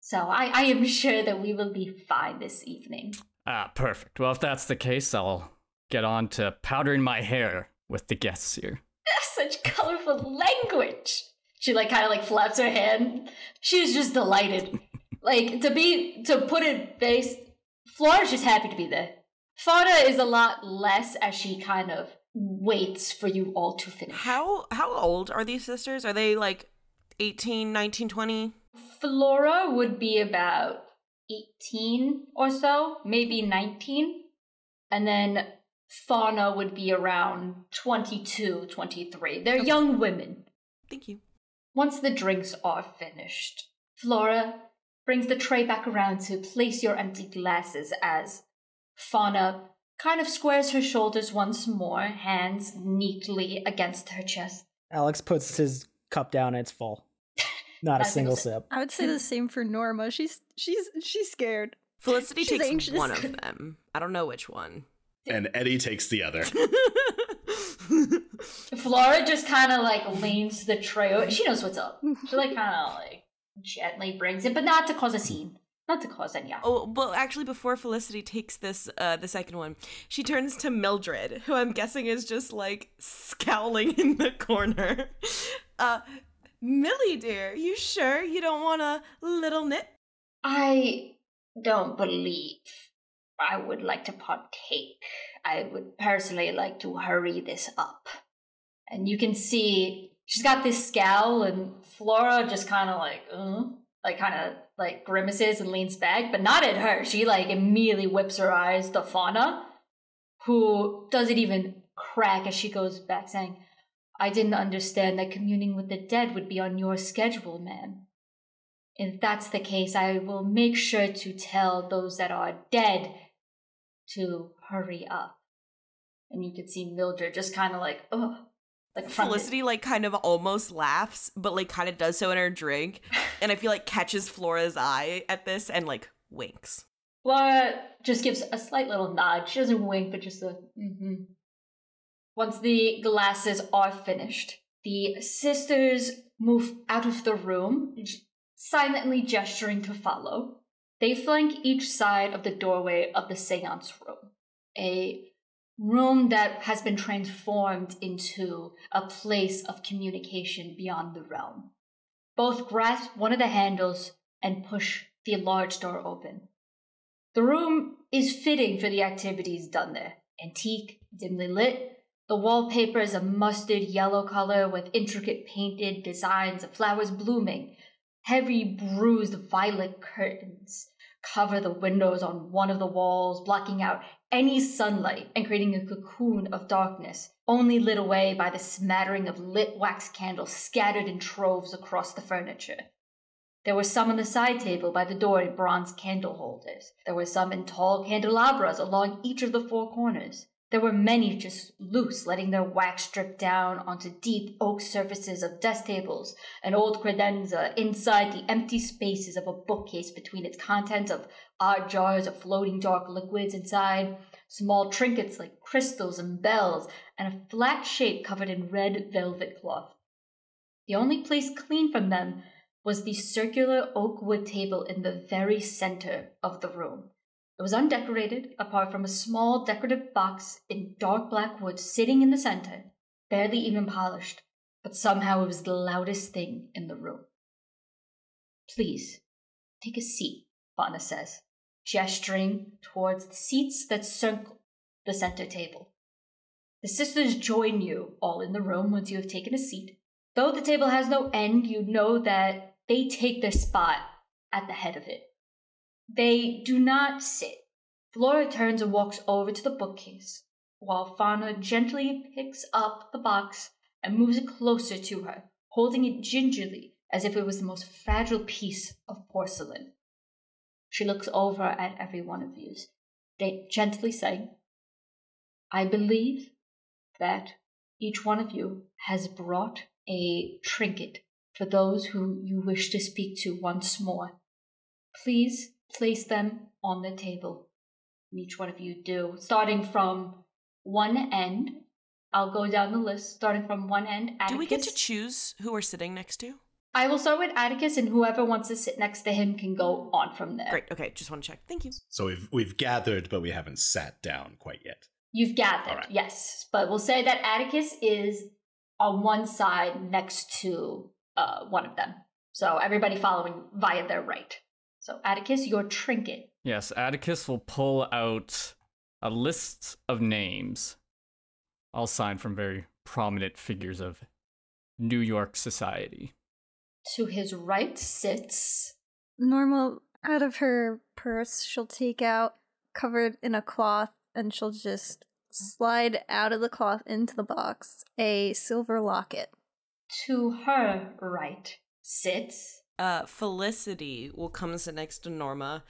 So I, I am sure that we will be fine this evening. Ah, perfect. Well, if that's the case, I'll get on to powdering my hair with the guests here. Such colorful language. She like kind of like flaps her hand. She was just delighted. like to be to put it base, Flora's just happy to be there. Fauna is a lot less as she kind of waits for you all to finish. How how old are these sisters? Are they like 18, 19, 20? Flora would be about 18 or so, maybe 19. And then Fauna would be around 22, 23. They're young women. Thank you. Once the drinks are finished, Flora brings the tray back around to place your empty glasses as Fauna kind of squares her shoulders once more, hands neatly against her chest. Alex puts his cup down and it's full. Not a Not a single single sip. I would say the same for Norma. She's she's she's scared. Felicity She's takes anxious. one of them. I don't know which one. And Eddie takes the other. Flora just kind of like leans the tray. over- She knows what's up. She like kind of like gently brings it, but not to cause a scene, not to cause any. Oh, well, actually, before Felicity takes this, uh, the second one, she turns to Mildred, who I'm guessing is just like scowling in the corner. Uh, Millie, dear, you sure you don't want a little nip? I don't believe I would like to partake. I would personally like to hurry this up. And you can see she's got this scowl, and Flora just kind of like, uh, like kind of like grimaces and leans back, but not at her. She like immediately whips her eyes to Fauna, who doesn't even crack as she goes back, saying, I didn't understand that communing with the dead would be on your schedule, ma'am. If that's the case, I will make sure to tell those that are dead to hurry up. And you can see Mildred just kind of like, ugh. Like fronted. Felicity like kind of almost laughs, but like kind of does so in her drink, and I feel like catches Flora's eye at this and like winks. Flora just gives a slight little nod. She doesn't wink, but just a mm-hmm. Once the glasses are finished, the sisters move out of the room, silently gesturing to follow. They flank each side of the doorway of the seance room, a room that has been transformed into a place of communication beyond the realm. Both grasp one of the handles and push the large door open. The room is fitting for the activities done there. Antique, dimly lit. The wallpaper is a mustard yellow color with intricate painted designs of flowers blooming. Heavy bruised violet curtains cover the windows on one of the walls, blocking out any sunlight and creating a cocoon of darkness, only lit away by the smattering of lit wax candles scattered in troves across the furniture. There were some on the side table by the door in bronze candle holders. There were some in tall candelabras along each of the four corners. There were many just loose, letting their wax drip down onto deep oak surfaces of desk tables, an old credenza inside the empty spaces of a bookcase between its contents of odd jars of floating dark liquids inside, small trinkets like crystals and bells, and a flat shape covered in red velvet cloth. The only place clean from them was the circular oak wood table in the very center of the room. It was undecorated, apart from a small decorative box in dark black wood sitting in the center, barely even polished, but somehow it was the loudest thing in the room. Please, take a seat, Fauna says, gesturing towards the seats that circle the center table. The sisters join you all in the room once you have taken a seat. Though the table has no end, you know that they take their spot at the head of it. They do not sit. Flora turns and walks over to the bookcase, while Fauna gently picks up the box and moves it closer to her, holding it gingerly as if it was the most fragile piece of porcelain. She looks over at every one of you, They gently saying, I believe that each one of you has brought a trinket for those who you wish to speak to once more. Please place them on the table. And each one of you do, starting from one end. I'll go down the list, starting from one end. Atticus. Do we get to choose who we're sitting next to? I will start with Atticus, and whoever wants to sit next to him can go on from there. Great. Okay, just want to check. Thank you. So we've we've gathered, but we haven't sat down quite yet. You've gathered, right. yes, but we'll say that Atticus is on one side next to uh, one of them. So everybody following via their right. So Atticus, your trinket. Yes, Atticus will pull out a list of names, all signed from very prominent figures of New York society. To his right sits Norma, out of her purse, she'll take out, covered in a cloth, and she'll just slide out of the cloth into the box a silver locket. to her right sits Uh, Felicity will come sit next to Norma,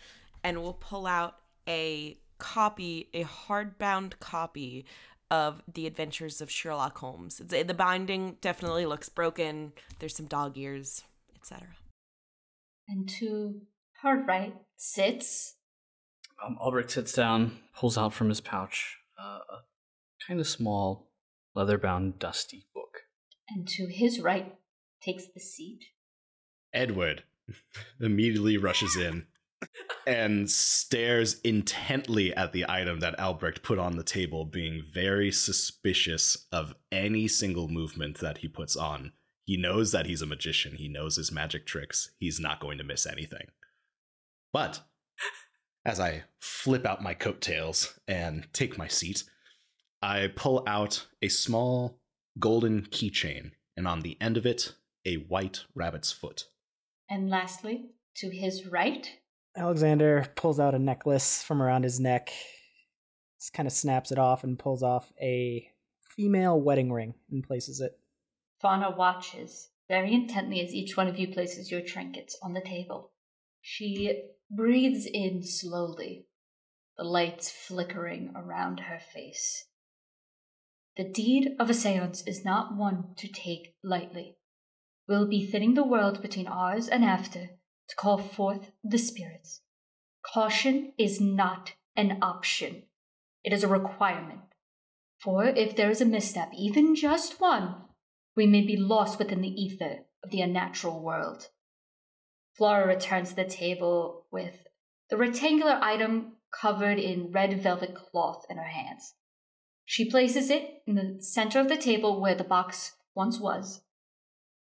and will pull out a copy, a hardbound copy of The Adventures of Sherlock Holmes. It's, the binding definitely looks broken. There's some dog ears, etc. and to her right sits Um, Albrecht sits down, pulls out from his pouch uh, a kind of small, leather bound, dusty book. and to his right takes the seat Edward immediately rushes in and stares intently at the item that Albrecht put on the table, being very suspicious of any single movement that he puts on. He knows that he's a magician, he knows his magic tricks, he's not going to miss anything. But as I flip out my coattails and take my seat, I pull out a small golden keychain, and on the end of it, a white rabbit's foot. And lastly to his right Alexander pulls out a necklace from around his neck, just kind of snaps it off, and pulls off a female wedding ring and places it. Fauna watches very intently as each one of you places your trinkets on the table. She breathes in slowly, the lights flickering around her face. The deed of a seance is not one to take lightly. We'll be thinning the world between ours and after to call forth the spirits. Caution is not an option, it is a requirement. For if there is a misstep, even just one, we may be lost within the ether of the unnatural world. Flora returns to the table with the rectangular item covered in red velvet cloth in her hands. She places it in the center of the table where the box once was,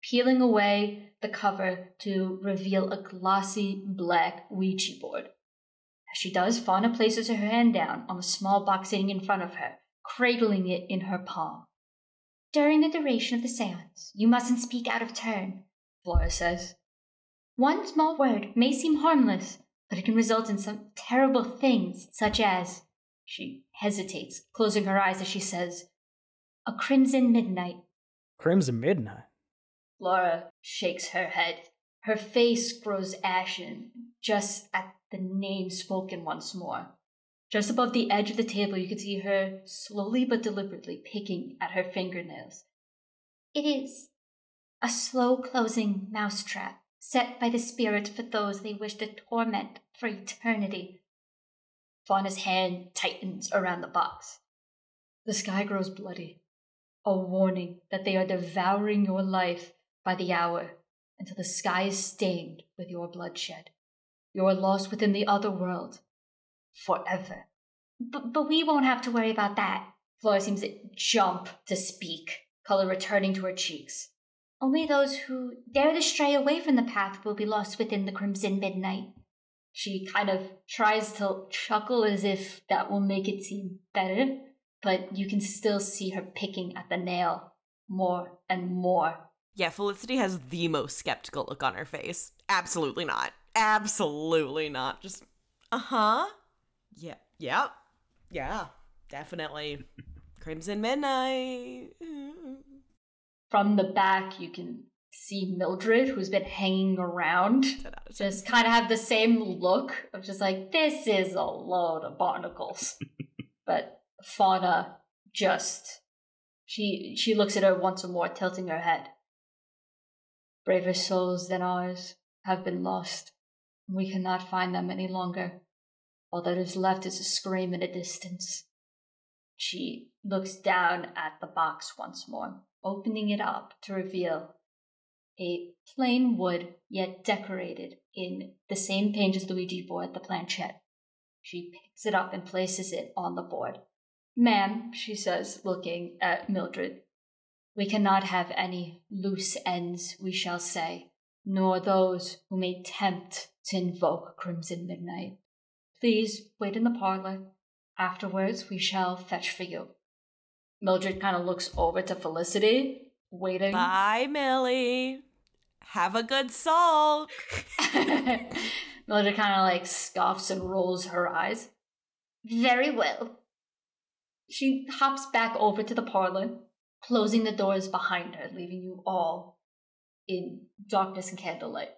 peeling away the cover to reveal a glossy black Ouija board. As she does, Fauna places her hand down on the small box sitting in front of her, cradling it in her palm. During the duration of the seance, you mustn't speak out of turn, Flora says. One small word may seem harmless, but it can result in some terrible things, such as. She hesitates, closing her eyes as she says, A crimson midnight. Crimson Midnight. Flora shakes her head. Her face grows ashen just at the name spoken once more. Just above the edge of the table, you can see her slowly but deliberately picking at her fingernails. It is a slow closing mousetrap set by the spirit for those they wish to torment for eternity. Fauna's hand tightens around the box. The sky grows bloody, a warning that they are devouring your life by the hour until the sky is stained with your bloodshed. You are lost within the other world forever. But, but we won't have to worry about that. Flora seems to jump to speak, color returning to her cheeks. Only those who dare to stray away from the path will be lost within the crimson midnight. She kind of tries to chuckle as if that will make it seem better, but you can still see her picking at the nail more and more. Yeah, Felicity has the most skeptical look on her face. Absolutely not. Absolutely not. Just, uh huh. Yeah, yep. Yeah, definitely. Crimson Midnight. From the back, you can see Mildred, who's been hanging around, just kind of have the same look of just like, this is a load of barnacles. but Fauna just she she looks at her once more, tilting her head. Braver souls than ours have been lost. And we cannot find them any longer. All that is left is a scream in a distance. She looks down at the box once more, opening it up to reveal a plain wood, yet decorated in the same paint as the Ouija board, the planchette. She picks it up and places it on the board. Ma'am, she says, looking at Mildred, we cannot have any loose ends, we shall say, nor those who may tempt to invoke Crimson Midnight. Please wait in the parlor. Afterwards, we shall fetch for you. Mildred kind of looks over to Felicity, waiting. Bye, Millie. Have a good sulk. Mildred kind of like scoffs and rolls her eyes. Very well. She hops back over to the parlor, closing the doors behind her, leaving you all in darkness and candlelight.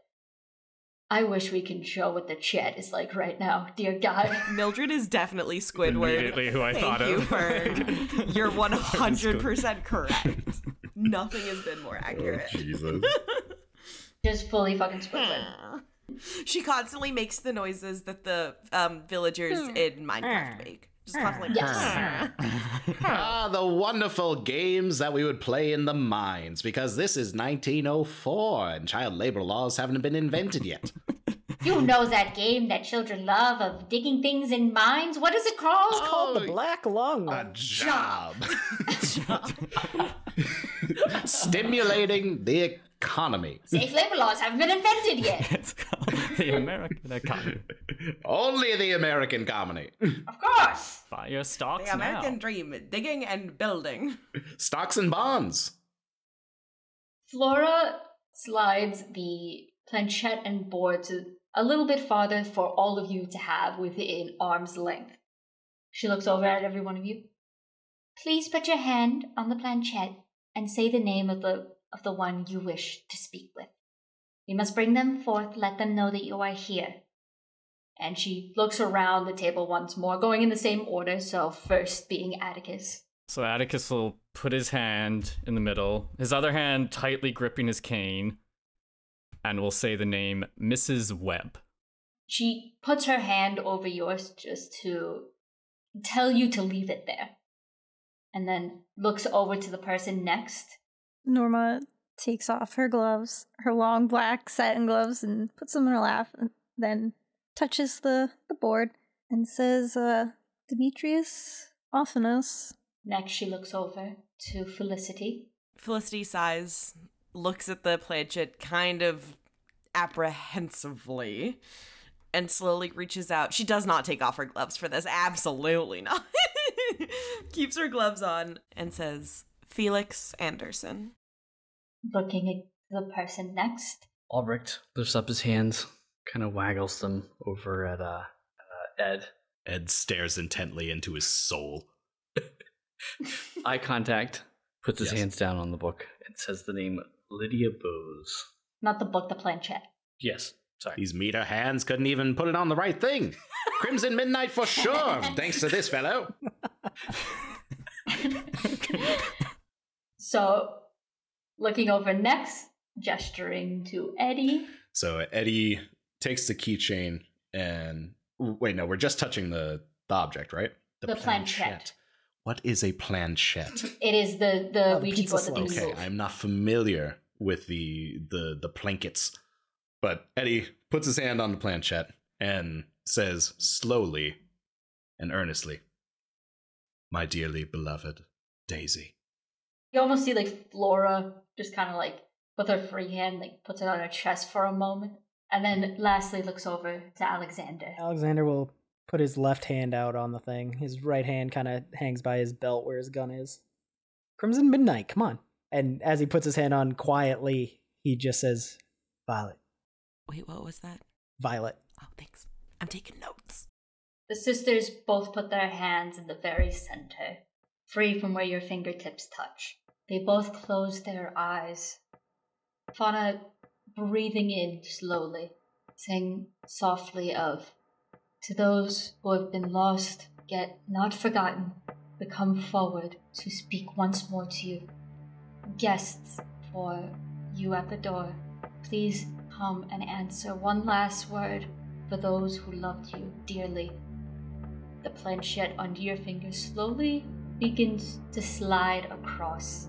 I wish we can show what the chat is like right now, dear God. Mildred is definitely Squidward. Immediately who I Thank thought you of. for you're one hundred percent correct. Nothing has been more accurate. Oh, Jesus. Just fully fucking Squidward. she constantly makes the noises that the um, villagers in Minecraft make. Just constantly. Yes. ah, the wonderful games that we would play in the mines, because this is 1904 and child labor laws haven't been invented yet. You know that game that children love of digging things in mines? What is it called? It's called the Black Lung. A job. Stimulating the economy. Safe labor laws haven't been invented yet. It's called the American economy. Only the American comedy. Of course. Buy your stocks The American now. dream, digging and building. Stocks and bonds. Flora slides the planchette and board to a little bit farther for all of you to have within arm's length. She looks over at every one of you. Please put your hand on the planchette and say the name of the of the one you wish to speak with. You must bring them forth, let them know that you are here. And she looks around the table once more, going in the same order, so first being Atticus. So Atticus will put his hand in the middle, his other hand tightly gripping his cane, and will say the name Mrs. Webb. She puts her hand over yours just to tell you to leave it there. And then looks over to the person next. Norma takes off her gloves, her long black satin gloves, and puts them in her lap, and then touches the, the board and says, uh, Demetrius Othanos. Next, she looks over to Felicity. Felicity sighs, looks at the planchette kind of apprehensively, and slowly reaches out. She does not take off her gloves for this. Absolutely not. Keeps her gloves on and says, Felix Anderson. Looking at the person next. Albrecht lifts up his hands, kind of waggles them over at uh, uh, Ed. Ed stares intently into his soul. Eye contact, puts his Yes. hands down on the book, and says the name Lydia Bowes. Not the book, the planchette. Yes. Sorry. These meter hands couldn't even put it on the right thing. Crimson Midnight for sure, thanks to this fellow. So, looking over next, gesturing to Eddie. So Eddie takes the keychain and wait, no, we're just touching the, the object, right? The planchette. What is a planchette? It is the the Oh, the Ouija board that they. Okay, move. I'm not familiar with the the the plankets, but Eddie puts his hand on the planchette and says slowly and earnestly, "My dearly beloved Daisy." You almost see like Flora just kind of like with her free hand, like puts it on her chest for a moment, and then lastly looks over to Alexander. Alexander will put his left hand out on the thing. His right hand kind of hangs by his belt where his gun is. Crimson Midnight, come on. And as he puts his hand on quietly, he just says, Violet. Wait, what was that? Violet. Oh, thanks. I'm taking notes. The sisters both put their hands in the very center, free from where your fingertips touch. They both close their eyes. Fauna breathing in slowly, saying softly of, To those who have been lost, yet not forgotten, we come forward to speak once more to you. Guests, for you at the door, please come and answer one last word for those who loved you dearly. The planchette under your finger slowly begins to slide across.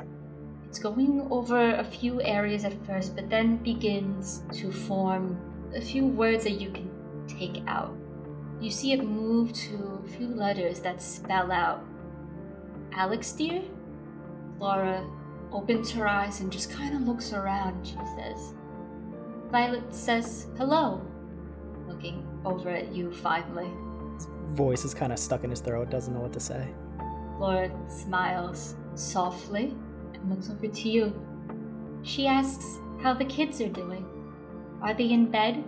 It's going over a few areas at first, but then begins to form a few words that you can take out. You see it move to a few letters that spell out Alex, dear? Flora opens her eyes and just kind of looks around. She says, Violet says hello, looking over at you finally. His voice is kind of stuck in his throat, doesn't know what to say. Flora smiles softly and looks over to you. She asks how the kids are doing. Are they in bed?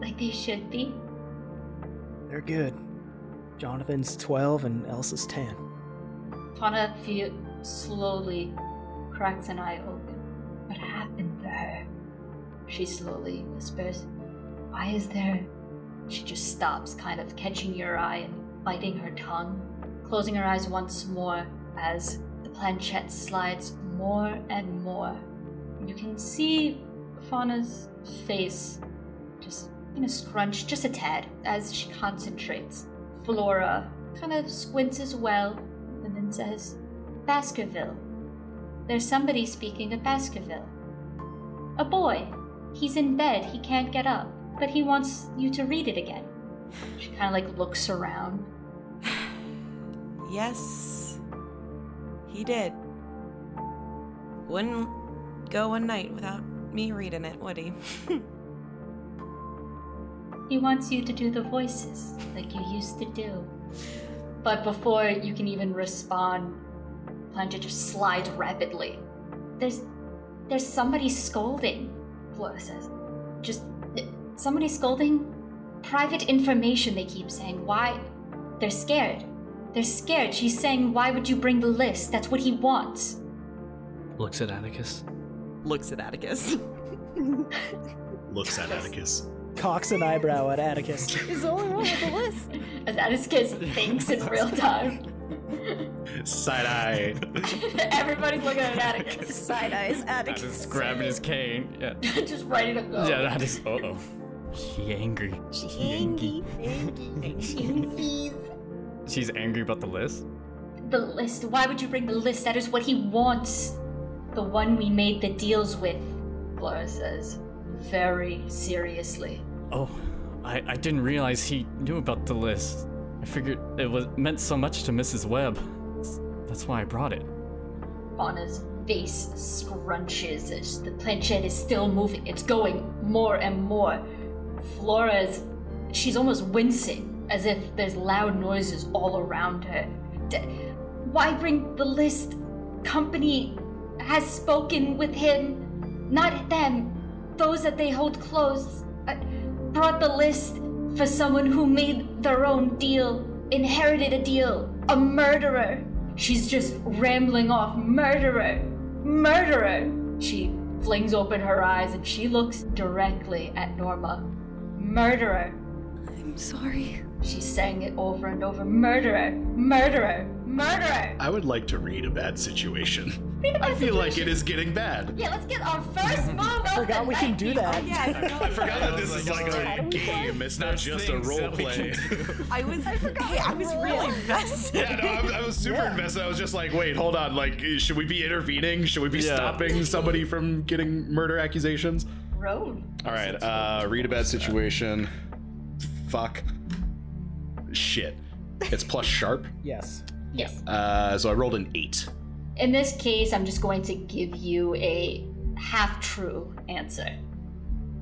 Like they should be? They're good. Jonathan's 12 and Elsa's 10. Fauna slowly cracks an eye open. What happened to her? She slowly whispers, Why is there? She just stops, kind of catching your eye and biting her tongue, closing her eyes once more as the planchette slides more and more. You can see Fauna's face just kind of scrunch just a tad as she concentrates. Flora kind of squints as well and then says, Baskerville. There's somebody speaking of Baskerville. A boy. He's in bed. He can't get up. But he wants you to read it again. She kind of like looks around. Yes, he did. Wouldn't go one night without me reading it, would he? He wants you to do the voices like you used to do. But before you can even respond, planchette just slides rapidly. There's there's somebody scolding, Flora says. Just somebody scolding? Private information, they keep saying. Why? They're scared. They're scared. She's saying, Why would you bring the list? That's what he wants. Looks at Atticus. Looks at Atticus. Looks at Atticus. Cocks an eyebrow at Atticus. Is the only one with the list. As Atticus thinks in real time. Side eye. Everybody's looking at Atticus. Side eyes, Atticus Atticus. grabbing his cane. Yeah. just ready to go. Yeah, that is. Uh oh. She angry. She angry. angry. She angry. She's angry about the list. The list. Why would you bring the list? That is what he wants. The one we made the deals with, Flora says, very seriously. Oh, I, I didn't realize he knew about the list. I figured it was meant so much to Mrs. Webb. That's, why I brought it. Fauna's face scrunches as the planchette is still moving. It's going more and more. Flora's. She's almost wincing, as if there's loud noises all around her. D- why bring the list? Company has spoken with him. Not them. Those that they hold close. Uh, brought the list for someone who made their own deal, inherited a deal, a murderer. She's just rambling off murderer, murderer. She flings open her eyes and she looks directly at Norma. Murderer. I'm sorry. She's saying it over and over. Murderer. Murderer. Murderer. I would like to read a bad situation. Read a I bad I feel like it is getting bad. Yeah, let's get our first move I Forgot we can do people. that. Yeah, I forgot. I forgot that this is like, like a game. It's not just a role that we play. can do. I forgot. hey, I was really invested. yeah, no, I, I was super Yeah. invested. I was just like, wait, hold on. Like, should we be intervening? Should we be Yeah. stopping somebody from getting murder accusations? Road. All right, uh, read a bad situation. Fuck. Shit. It's plus sharp. Yes. Yes. Uh, so I rolled an eight. In this case, I'm just going to give you a half true answer.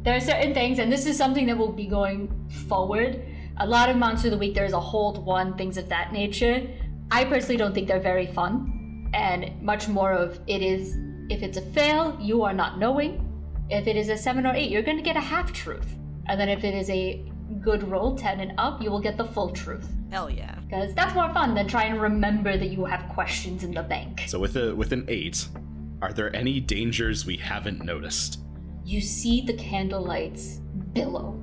There are certain things, and this is something that will be going forward. A lot of Monster of the Week, there's a hold one, things of that nature. I personally don't think they're very fun, and much more of it is if it's a fail, you are not knowing. If it is a seven or eight, you're going to get a half truth. And then if it is a good roll, 10 and up, you will get the full truth. Hell yeah. Because that's more fun than trying to remember that you have questions in the bank. So with a with an eight, are there any dangers we haven't noticed? you see the candlelights billow.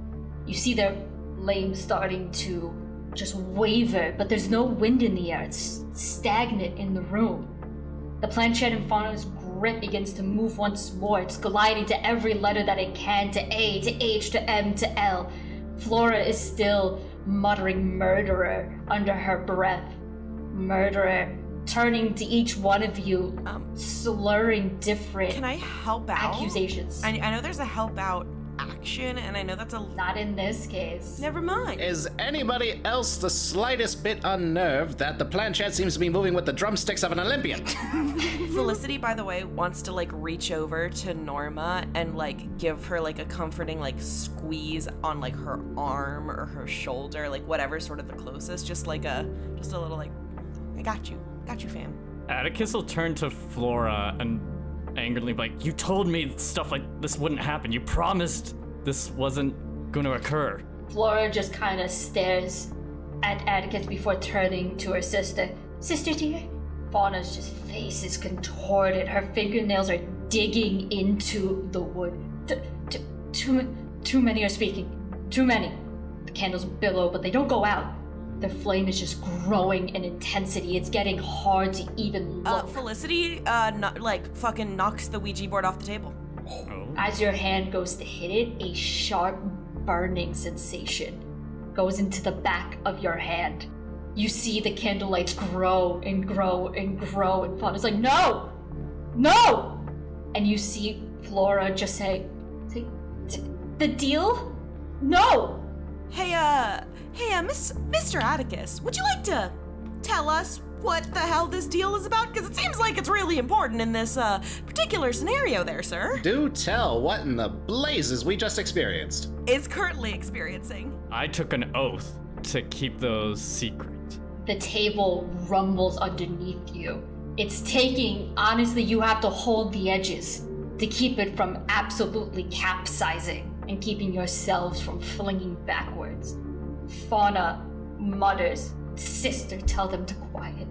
You see their flames starting to just waver, but there's no wind in the air. It's stagnant in the room. The planchette in Fauna's grip begins to move once more. It's gliding to every letter that it can to A, to H, to M, to L. Flora is still muttering murderer under her breath. Murderer. Turning to each one of you, Um, slurring different Can I help out? accusations. I, I know there's a help out action, and I know that's a. Not in this case. Never mind. Is anybody else the slightest bit unnerved that the planchette seems to be moving with the drumsticks of an Olympian? Felicity, by the way, wants to like reach over to Norma and like give her like a comforting like squeeze on like her arm or her shoulder, like whatever sort of the closest. Just like a, just a little like, I got you, got you, fam. Atticus will turn to Flora and angrily like, You told me stuff like this wouldn't happen. You promised this wasn't going to occur. Flora just kind of stares at Atticus before turning to her sister. Sister dear? Fauna's just face is contorted. Her fingernails are digging into the wood. T- too, too many are speaking. Too many. The candles billow, but they don't go out. The flame is just growing in intensity. It's getting hard to even Uh, look. Felicity, uh, no, like fucking knocks the Ouija board off the table. Oh. As your hand goes to hit it, a sharp burning sensation goes into the back of your hand. You see the candlelights grow and grow and grow, and Fauna's like, No! No! And you see Flora just say, "T- t- The deal? No! Hey, uh, hey, uh, Miss, Mr. Atticus, would you like to tell us what the hell this deal is about? Because it seems like it's really important in this, uh, particular scenario there, sir. Do tell what in the blazes we just experienced. Is currently experiencing. I took an oath to keep those secret. The table rumbles underneath you. It's taking, honestly, you have to hold the edges to keep it from absolutely capsizing and keeping yourselves from flinging backwards. Fauna mutters, Sister, tell them to quiet.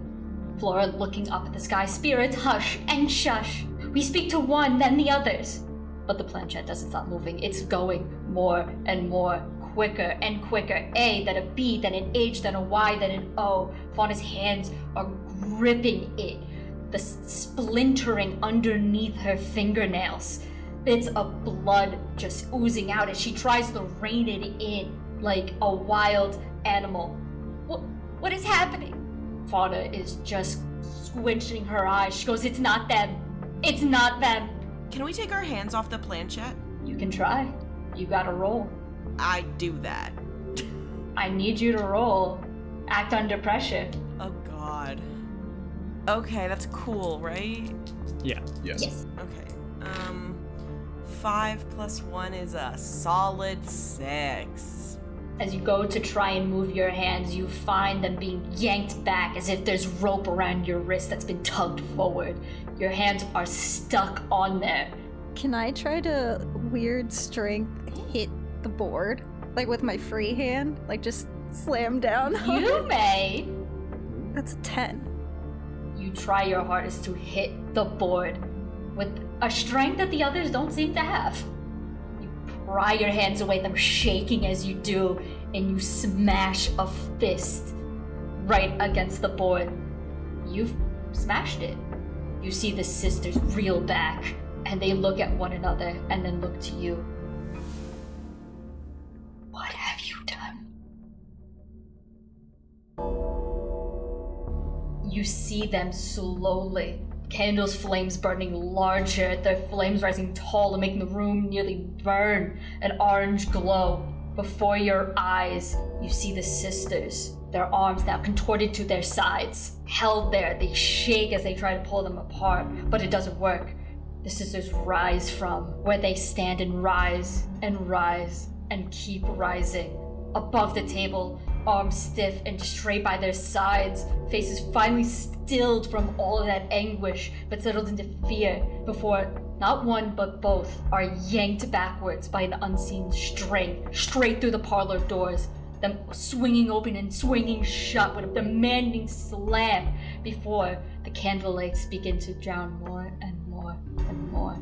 Flora looking up at the sky, Spirits, hush and shush. We speak to one, then the others. But the planchette doesn't stop moving. It's going more and more quicker and quicker. A, then a B, then an H, then a Y, then an O. Fauna's hands are gripping it, the splintering underneath her fingernails. Bits of blood just oozing out as she tries to rein it in like a wild animal. What, what is happening? Fauna is just squinching her eyes. She goes, It's not them. It's not them. Can we take our hands off the planchette? You can try. You gotta roll. I do that. I need you to roll. Act under pressure. Oh god. Okay, that's cool, right? Yeah. Yes. Yes. Okay. Um, five plus one is a solid six. As you go to try and move your hands, you find them being yanked back as if there's rope around your wrist that's been tugged forward. Your hands are stuck on there. Can I try to weird strength hit the board? Like with my free hand? Like just slam down? You may. That's a 10. You try your hardest to hit the board. with a strength that the others don't seem to have. Pry your hands away, them shaking as you do, and you smash a fist right against the board. You've smashed it. You see the sisters reel back, and they look at one another and then look to you. What have you done? You see them slowly. Candles' flames burning larger, their flames rising tall and making the room nearly burn an orange glow. Before your eyes, you see the sisters, their arms now contorted to their sides. Held there, they shake as they try to pull them apart, but it doesn't work. The sisters rise from where they stand and rise and rise and keep rising. Above the table, arms stiff and straight by their sides, faces finally stilled from all that anguish but settled into fear before not one but both are yanked backwards by an unseen string straight through the parlor doors, them swinging open and swinging shut with a demanding slam before the candle lights begin to drown more and more and more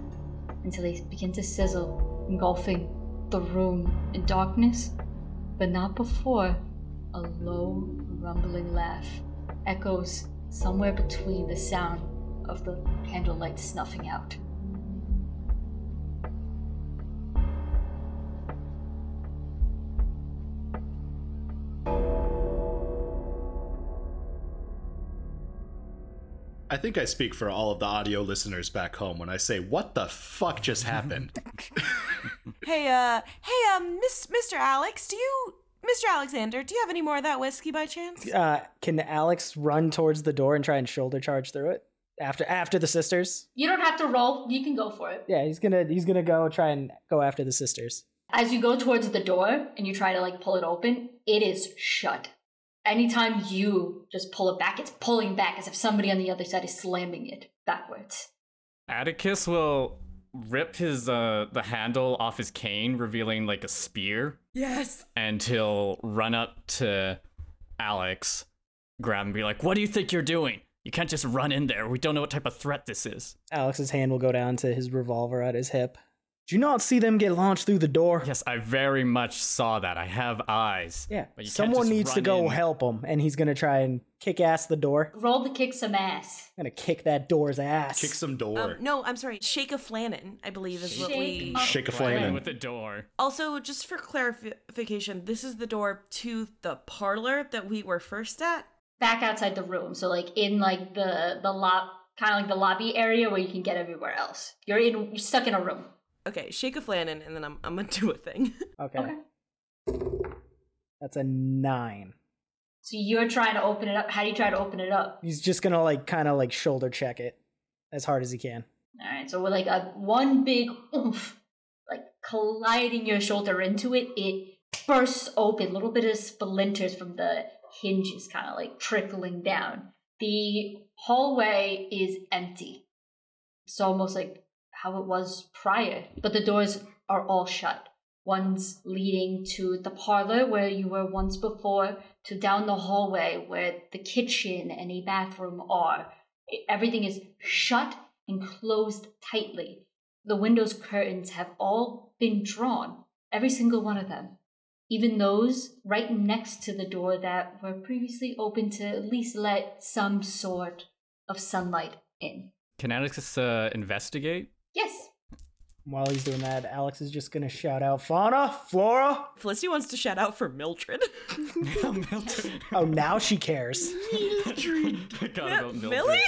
until they begin to sizzle, engulfing the room in darkness, but not before a low, rumbling laugh echoes somewhere between the sound of the candlelight snuffing out. I think I speak for all of the audio listeners back home when I say, "What the fuck just happened?" Hey, uh, hey, um, Miss, Mr. Alex, do you, Mr. Alexander, do you have any more of that whiskey by chance? Uh, can Alex run towards the door and try and shoulder charge through it after after the sisters? You don't have to roll, you can go for it. Yeah, he's gonna he's gonna go try and go after the sisters. As you go towards the door and you try to like pull it open, it is shut. Anytime you just pull it back, it's pulling back as if somebody on the other side is slamming it backwards. Atticus will rip his uh the handle off his cane, revealing like a spear, Yes. and he'll run up to Alex, grab him, and be like, "What do you think you're doing? You can't just run in there. We don't know what type of threat this is." Alex's hand will go down to his revolver at his hip. Do you not see them get launched through the door? Yes, I very much saw that. I have eyes. Yeah. But Someone needs to go in. help him, and he's gonna try and kick ass the door. Roll to kick some ass. I'm Gonna kick that door's ass. Kick some door. Um, no, I'm sorry. Shake a flannin, I believe, is what Shake we. a- Shake a Playing flamin'. with the door. Also, just for clarification, this is the door to the parlor that we were first at. Back outside the room, so like in like the the lob kind of like the lobby area where you can get everywhere else. You're in you're stuck in a room. Okay, shake a flannin, and then I'm, I'm gonna do a thing. Okay. Okay. That's a nine. So you're trying to open it up. How do you try to open it up? He's just gonna like kind of like shoulder check it as hard as he can. All right. So with like a one big oomph, like colliding your shoulder into it, it bursts open. A little bit of splinters from the hinges, kind of like trickling down. The hallway is empty. It's almost like how it was prior, but the doors are all shut. One's leading to the parlor where you were once before, to down the hallway where the kitchen and a bathroom are. Everything is shut and closed tightly. The windows curtains have all been drawn, every single one of them. Even those right next to the door that were previously open to at least let some sort of sunlight in. Can Atticus uh, investigate? Yes. While he's doing that, Alex is just gonna shout out, "Fauna, Flora!" Felicity wants to shout out for Mildred. Mildred. Oh, now she cares. Forgot about Mildred. Millie?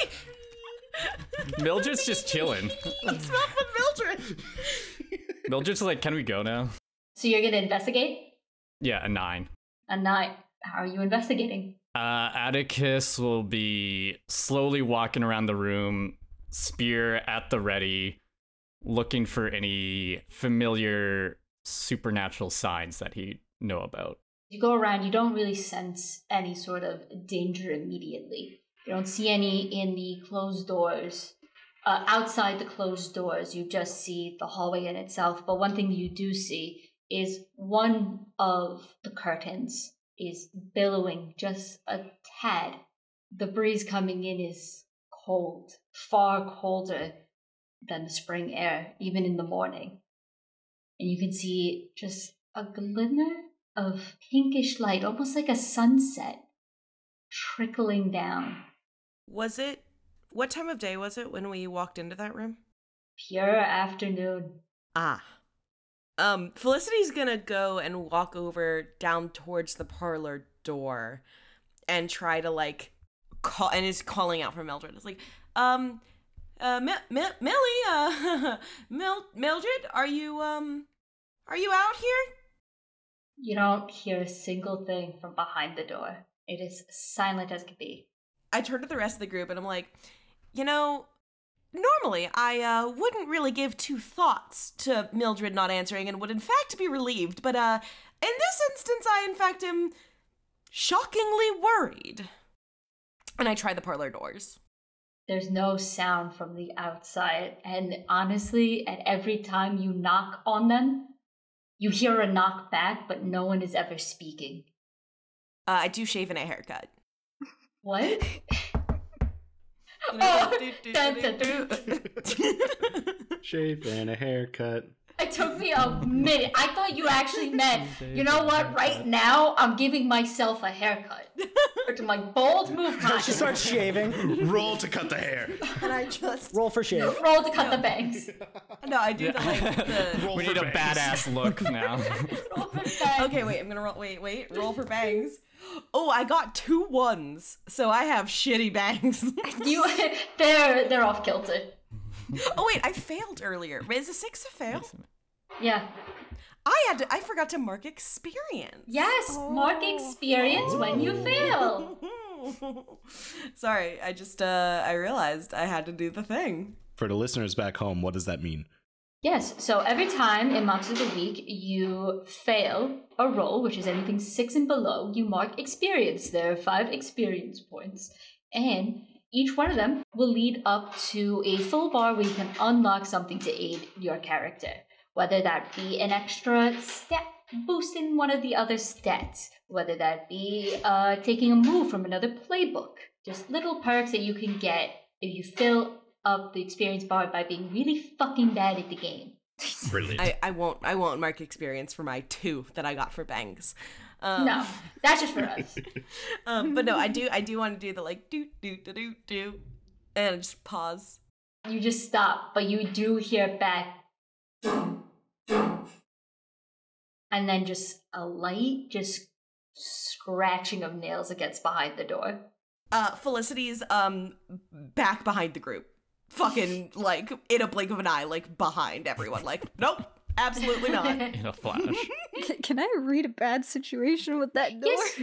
Mildred's just chilling. What's up with Mildred? Mildred's like, "Can we go now?" So you're gonna investigate? Yeah, a nine. A nine. How are you investigating? Uh, Atticus will be slowly walking around the room, spear at the ready, looking for any familiar supernatural signs that he know about. You go around, you don't really sense any sort of danger immediately. You don't see any in the closed doors. Uh, outside the closed doors, you just see the hallway in itself. But one thing you do see is one of the curtains is billowing just a tad. The breeze coming in is cold, far colder than the spring air, even in the morning. And you can see just a glimmer of pinkish light, almost like a sunset, trickling down. Was it what time of day was it when we walked into that room? Pure afternoon. Ah. Um, Felicity's gonna go and walk over down towards the parlor door and try to like call and is calling out for Mildred. It's like, um, uh, Mi- Mi- Millie, uh, Mil- Mildred, are you um, are you out here? You don't hear a single thing from behind the door. It is silent as could be. I turn to the rest of the group and I'm like, you know, normally I uh, wouldn't really give two thoughts to Mildred not answering and would in fact be relieved, but uh, in this instance, I in fact am shockingly worried. And I try the parlor doors. There's no sound from the outside, and honestly, at every time you knock on them, you hear a knock back, but no one is ever speaking. Uh, I do shave and a haircut. What? Oh, do, do, dun, dun, do, do. Shave and a haircut. It took me a minute. I thought you actually meant, you know what? Right now, I'm giving myself a haircut. It's my bold move. She starts shaving. Roll to cut the hair. and I just Roll for shave. Roll to cut the bangs. no, I do the like the. Roll we for need a badass look now. Roll for bangs. Okay, wait, I'm gonna roll. Wait, wait, roll for bangs. Oh, I got two ones, so I have shitty bangs. You, they're they're off kilter. oh wait, I failed earlier. Is a six a fail? Yeah. I had to. I forgot to mark experience. Yes. Mark experience when you fail. Sorry, I just uh I realized I had to do the thing. For the listeners back home, what does that mean? Yes. So every time in Monsters of the Week you fail a roll, which is anything six and below, you mark experience. There are five experience points, and each one of them will lead up to a full bar where you can unlock something to aid your character. Whether that be an extra stat boost in one of the other stats, whether that be uh, taking a move from another playbook, just little perks that you can get if you fill up the experience bar by being really fucking bad at the game. Brilliant. I, I won't I won't mark experience for my two that I got for bangs. Um, No, that's just for us. um, but no, I do I do want to do the like do do do do do, and just pause. You just stop, but you do hear back. And then just a light, just scratching of nails against behind the door. Uh, Felicity's um back behind the group, fucking like in a blink of an eye, like behind everyone. Like nope, absolutely not. In a flash. C- can I read a bad situation with that door? Yes,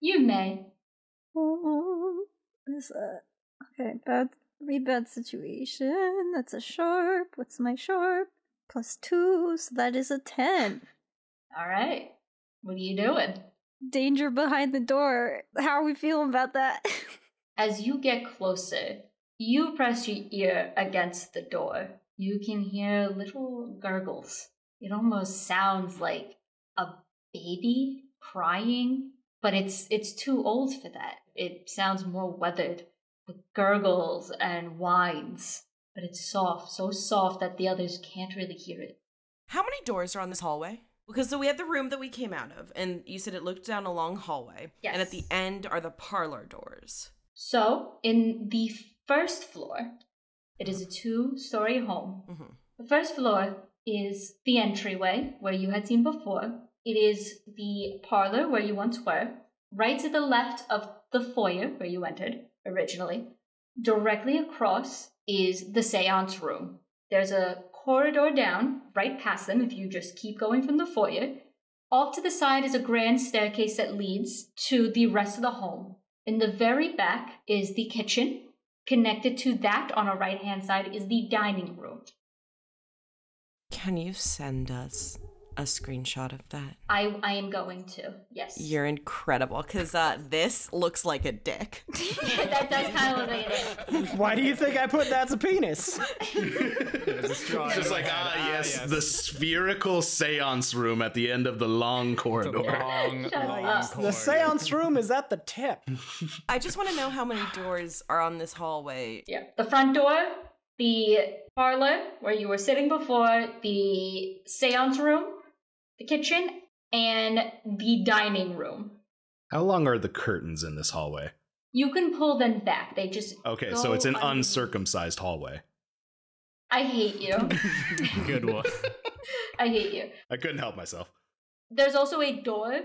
you may. Oh, is that okay? Bad read bad situation. That's a sharp. What's my sharp? Plus two, so that is a ten. All right. What are you doing? Danger behind the door. How are we feeling about that? As you get closer, you press your ear against the door. You can hear little gurgles. It almost sounds like a baby crying, but it's it's too old for that. It sounds more weathered with gurgles and whines, but it's soft, so soft that the others can't really hear it. How many doors are on this hallway? Because so we had the room that we came out of, and you said it looked down a long hallway. Yes. And at the end are the parlor doors. So, in the first floor, it is a two-story home. hmm The first floor is the entryway where you had seen before. It is the parlor where you once were. Right to the left of the foyer where you entered originally. Directly across is the seance room. There's a corridor down right past them if you just keep going from the foyer. Off to the side is a grand staircase that leads to the rest of the home. In the very back is the kitchen. Connected to that on our right hand side is the dining room. Can you send us a screenshot of that? I I am going to. Yes. You're incredible, because uh, this looks like a dick. that does kind of look like it. is. Why do you think I put that's a penis? it's Just like, ah, yes, the spherical seance room at the end of the long corridor. Long, Shut long up. The seance room is at the tip. I just want to know how many doors are on this hallway. Yeah. The front door the parlor where you were sitting before, the seance room, the kitchen, and the dining room. How long are the curtains in this hallway? You can pull them back. They just Okay, so it's an underneath. uncircumcised hallway. I hate you. Good one. I hate you. I couldn't help myself. There's also a door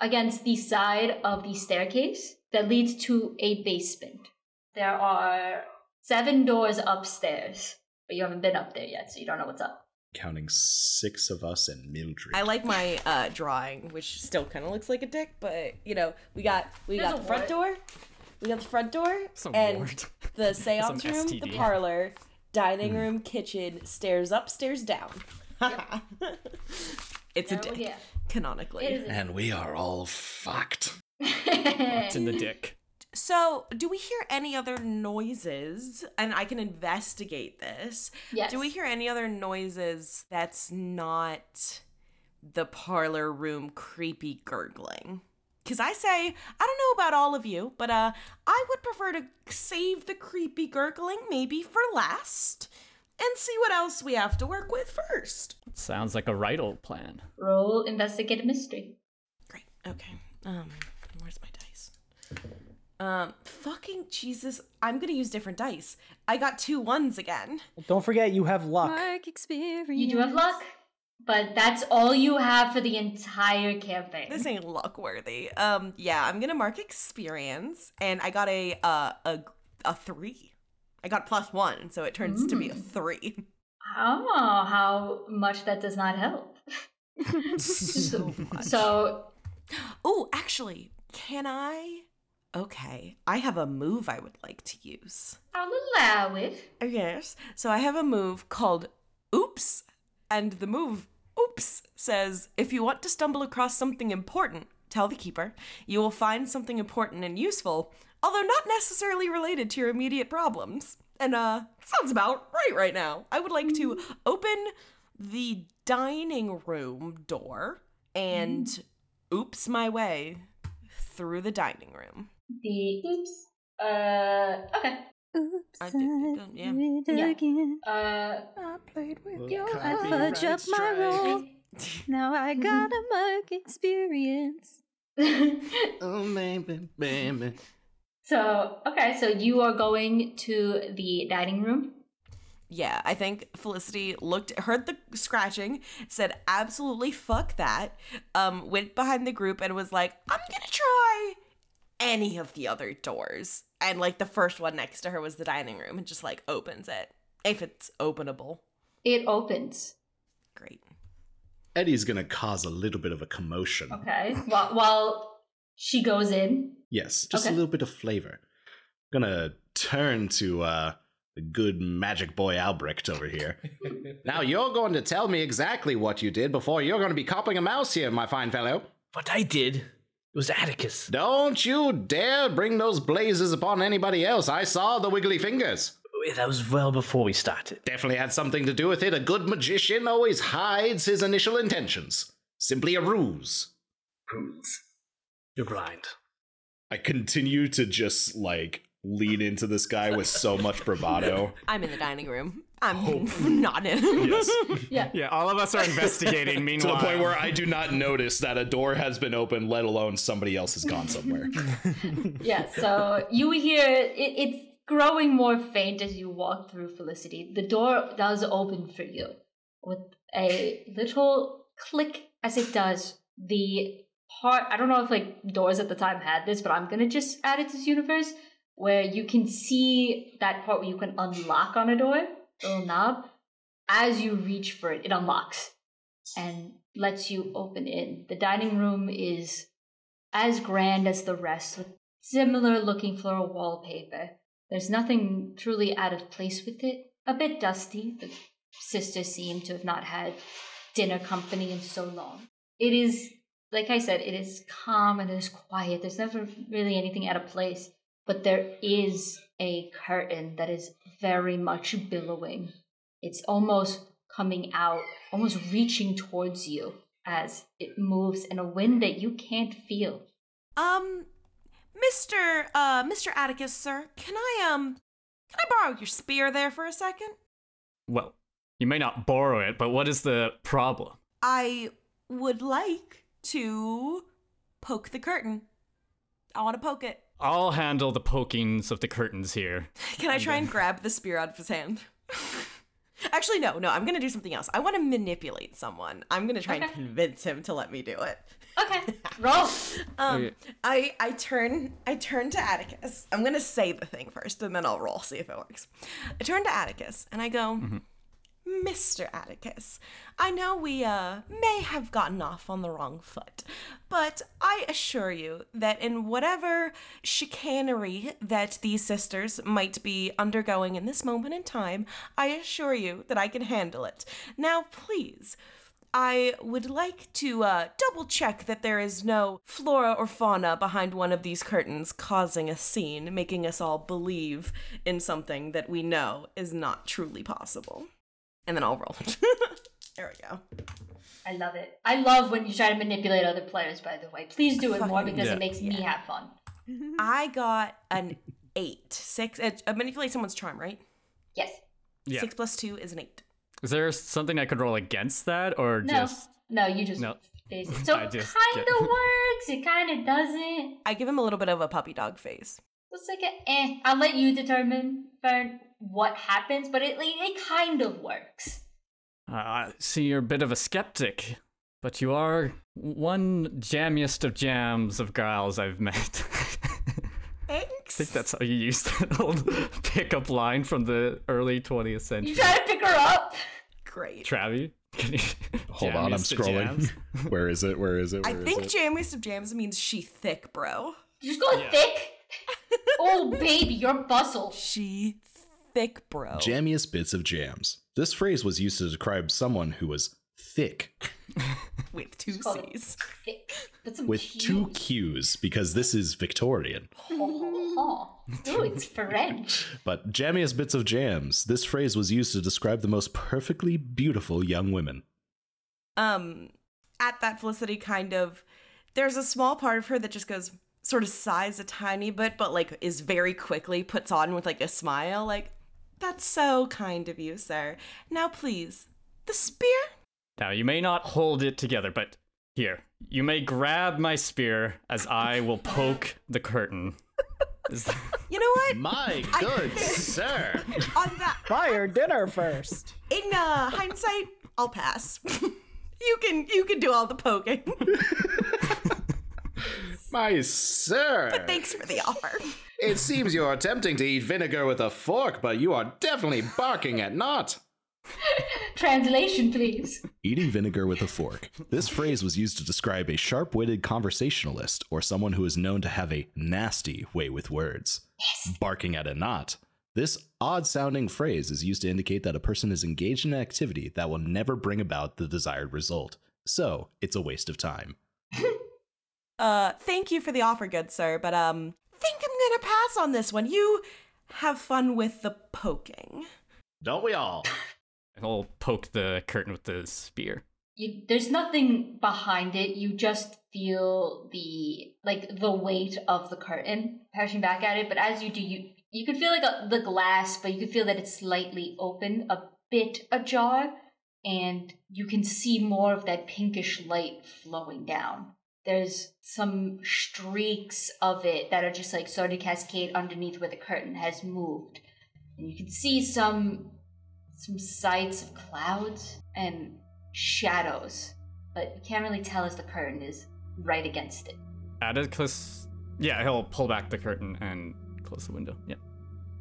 against the side of the staircase that leads to a basement. There are seven doors upstairs, but you haven't been up there yet, so you don't know what's up. Counting six of us and Mildred. I like my uh, drawing, which still kind of looks like a dick, but you know, we got we There's got the front wart. door, we got the front door, It's a and wart. the seance Some room, the parlor, dining room, kitchen, stairs up, stairs down. it's a dick, yeah. canonically. It is. and we are all fucked. What's in the dick. So, do we hear any other noises? And I can investigate this. yes. Do we hear any other noises that's not the parlor room creepy gurgling? Because I say, I don't know about all of you, but uh, I would prefer to save the creepy gurgling maybe for last and see what else we have to work with first. Sounds like a right old plan. Roll investigate a mystery. Great. Okay. Um, where's my dice? Um, fucking Jesus. I'm gonna use different dice. I got two ones again. Don't forget you have luck. Mark experience. You do have luck, but that's all you have for the entire campaign. This ain't luck worthy. Um, yeah, I'm gonna mark experience, and I got a uh a a three. I got plus one, so it turns to be a three. Oh, how much that does not help. so much. So, oh, actually, can I? Okay, I have a move I would like to use. I'll allow it. Yes. So I have a move called Oops, and the move Oops says if you want to stumble across something important, tell the keeper, you will find something important and useful, although not necessarily related to your immediate problems. And uh sounds about right right now. I would like to open the dining room door and oops my way through the dining room. The oops. Uh, okay. Oops, I I did- did, did- it Yeah. again. Uh, I played with you. I fudge up my roll. Now I got a mark experience. Oh, baby, baby. so, okay, so you are going to the dining room. Yeah, I think Felicity looked, heard the scratching, said absolutely fuck that. Um, went behind the group and was like, I'm gonna try any of the other doors. And like the first one next to her was the dining room, and just like opens it if it's openable. It opens. Great. Eddie's gonna cause a little bit of a commotion. Okay. while, while she goes in. Yes, just Okay. a little bit of flavor. I'm gonna turn to uh the good magic boy Albrecht over here. now you're going to tell me exactly what you did before you're going to be copping a mouse here, my fine fellow. What I did was Atticus. Don't you dare bring those blazes upon anybody else. I saw the wiggly fingers. Oh, that was well before we started. Definitely had something to do with it. A good magician always hides his initial intentions. Simply a ruse. Ruse. You're blind. I continue to just like lean into this guy with so much bravado. I'm in the dining room. I'm not in. yes. Yeah. Yeah, all of us are investigating. Meanwhile, to the point where I do not notice that a door has been opened, let alone somebody else has gone somewhere. Yeah, so you hear it, it's growing more faint as you walk through Felicity. The door does open for you with a little click as it does. The part, I don't know if like doors at the time had this, but I'm gonna just add it to this universe where you can see that part where you can unlock on a door, the little knob. As you reach for it, it unlocks and lets you open in. The dining room is as grand as the rest with similar looking floral wallpaper. There's nothing truly out of place with it. A bit dusty. The sisters seem to have not had dinner company in so long. It is, like I said, it is calm and it is quiet. There's never really anything out of place. But there is a curtain that is very much billowing. It's almost coming out, almost reaching towards you as it moves in a wind that you can't feel. Um, Mr. Uh, Mr. Atticus, sir, can I um Can I borrow your spear there for a second? Well, you may not borrow it, but what is the problem? I would like to poke the curtain. I want to poke it. I'll handle the pokings of the curtains here. Can I try and grab the spear out of his hand? Actually, no, no, I'm gonna do something else. I want to manipulate someone. I'm gonna try and convince him to let me do it. Okay, roll. Um, Okay. I I turn I turn to Atticus. I'm gonna say the thing first, and then I'll roll see if it works. I turn to Atticus and I go, Mr. Atticus, I know we uh may have gotten off on the wrong foot, but I assure you that in whatever chicanery that these sisters might be undergoing in this moment in time, I assure you that I can handle it. Now, please. I would like to uh, double check that there is no flora or fauna behind one of these curtains causing a scene, making us all believe in something that we know is not truly possible. And then I'll roll. there we go. I love it. I love when you try to manipulate other players, by the way. Please do it more because Yeah. it makes me have fun. I got an eight. Six. Uh, uh, manipulate someone's charm, right? Yes. Yeah. Six plus two is an eight. Is there something I could roll against that, or No. just No, you just No. face it. So it just kind get- of works. It kind of doesn't. I give him a little bit of a puppy dog face. It's like a eh. I'll let you determine Fern, what happens, but it it kind of works. Uh, I see you're a bit of a skeptic, but you are one jammiest of jams of girls I've met. Thanks. I think that's how you used that old pickup line from the early 20th century. You try to pick her up. great. Travi, can you Hold on, I'm scrolling. Where is it? Where is it? I Where is think it? jammiest of jams means she thick, bro. You just go thick. oh baby, you're bustle. She thick, bro. Jammiest bits of jams. This phrase was used to describe someone who was thick with two C's. Thick. That's some with two. Q's because this is Victorian. Oh, Ooh, it's French. But jammiest bits of jams. This phrase was used to describe the most perfectly beautiful young women. Um, at that Felicity kind of, there's a small part of her that just goes, sort of sighs a tiny bit, but like is very quickly puts on with like a smile, like, that's so kind of you, sir. Now please, the spear? Now, you may not hold it together, but here, you may grab my spear as I will poke the curtain. That- You know what? My good sir. On that, Buy your dinner first. in uh, hindsight, I'll pass. you can you can do all the poking. My sir. But thanks for the offer. It seems you're attempting to eat vinegar with a fork, but you are definitely barking at not. Translation, please. Eating vinegar with a fork. This phrase was used to describe a sharp witted conversationalist or someone who is known to have a nasty way with words. Yes. Barking at a knot. This odd sounding phrase is used to indicate that a person is engaged in an activity that will never bring about the desired result. So, it's a waste of time. Uh, thank you for the offer, good sir, but um, think I'm gonna pass on this one. You have fun with the poking. Don't we all? I'll poke the curtain with the spear. You, there's nothing behind it. You just feel the like the weight of the curtain pushing back at it. But as you do, you you could feel like a, the glass, but you could feel that it's slightly open, a bit ajar, and you can see more of that pinkish light flowing down. There's some streaks of it that are just like sort of cascade underneath where the curtain has moved, and you can see some some sights of clouds and shadows, but you can't really tell as the curtain is right against it. Atticus, yeah, he'll pull back the curtain and close the window. Yeah.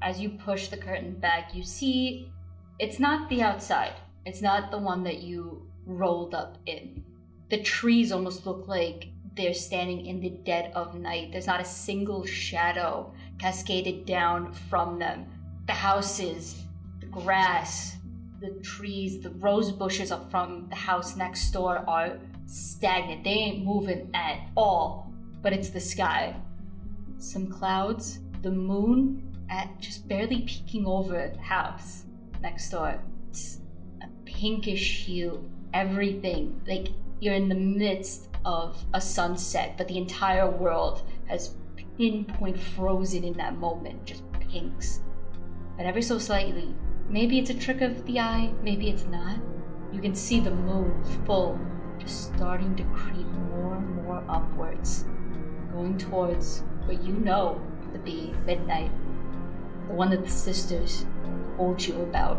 As you push the curtain back, you see it's not the outside. It's not the one that you rolled up in. The trees almost look like they're standing in the dead of night. There's not a single shadow cascaded down from them. The houses, the grass, the trees, the rose bushes up from the house next door are stagnant. They ain't moving at all. But it's the sky. Some clouds, the moon at just barely peeking over the house next door. It's a pinkish hue. Everything. Like you're in the midst of a sunset, but the entire world has pinpoint frozen in that moment, just pinks. but ever so slightly. Maybe it's a trick of the eye, maybe it's not. You can see the moon full, just starting to creep more and more upwards, going towards what you know to be midnight. The one that the sisters told you about.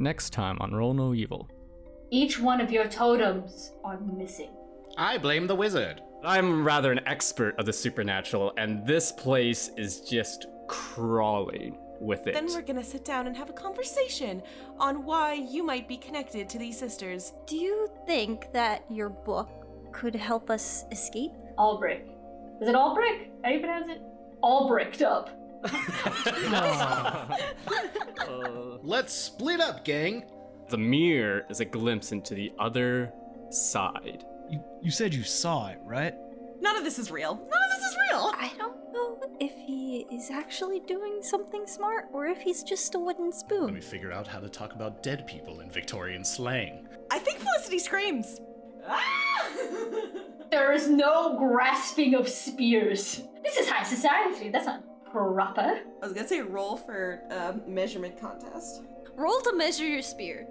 Next time on Roll No Evil. Each one of your totems are missing. I blame the wizard. I'm rather an expert of the supernatural, and this place is just crawling with it. Then we're gonna sit down and have a conversation on why you might be connected to these sisters. Do you think that your book could help us escape? Albrick. Is it Albrick? How do you pronounce it? All bricked up. Let's split up, gang. The mirror is a glimpse into the other side. You, you said you saw it, right? None of this is real. None of this is real. I don't know if he is actually doing something smart or if he's just a wooden spoon. Let me figure out how to talk about dead people in Victorian slang. I think Felicity screams. Ah! There is no grasping of spears. This is high society. That's not proper. I was gonna say roll for um, measurement contest. Roll to measure your spear.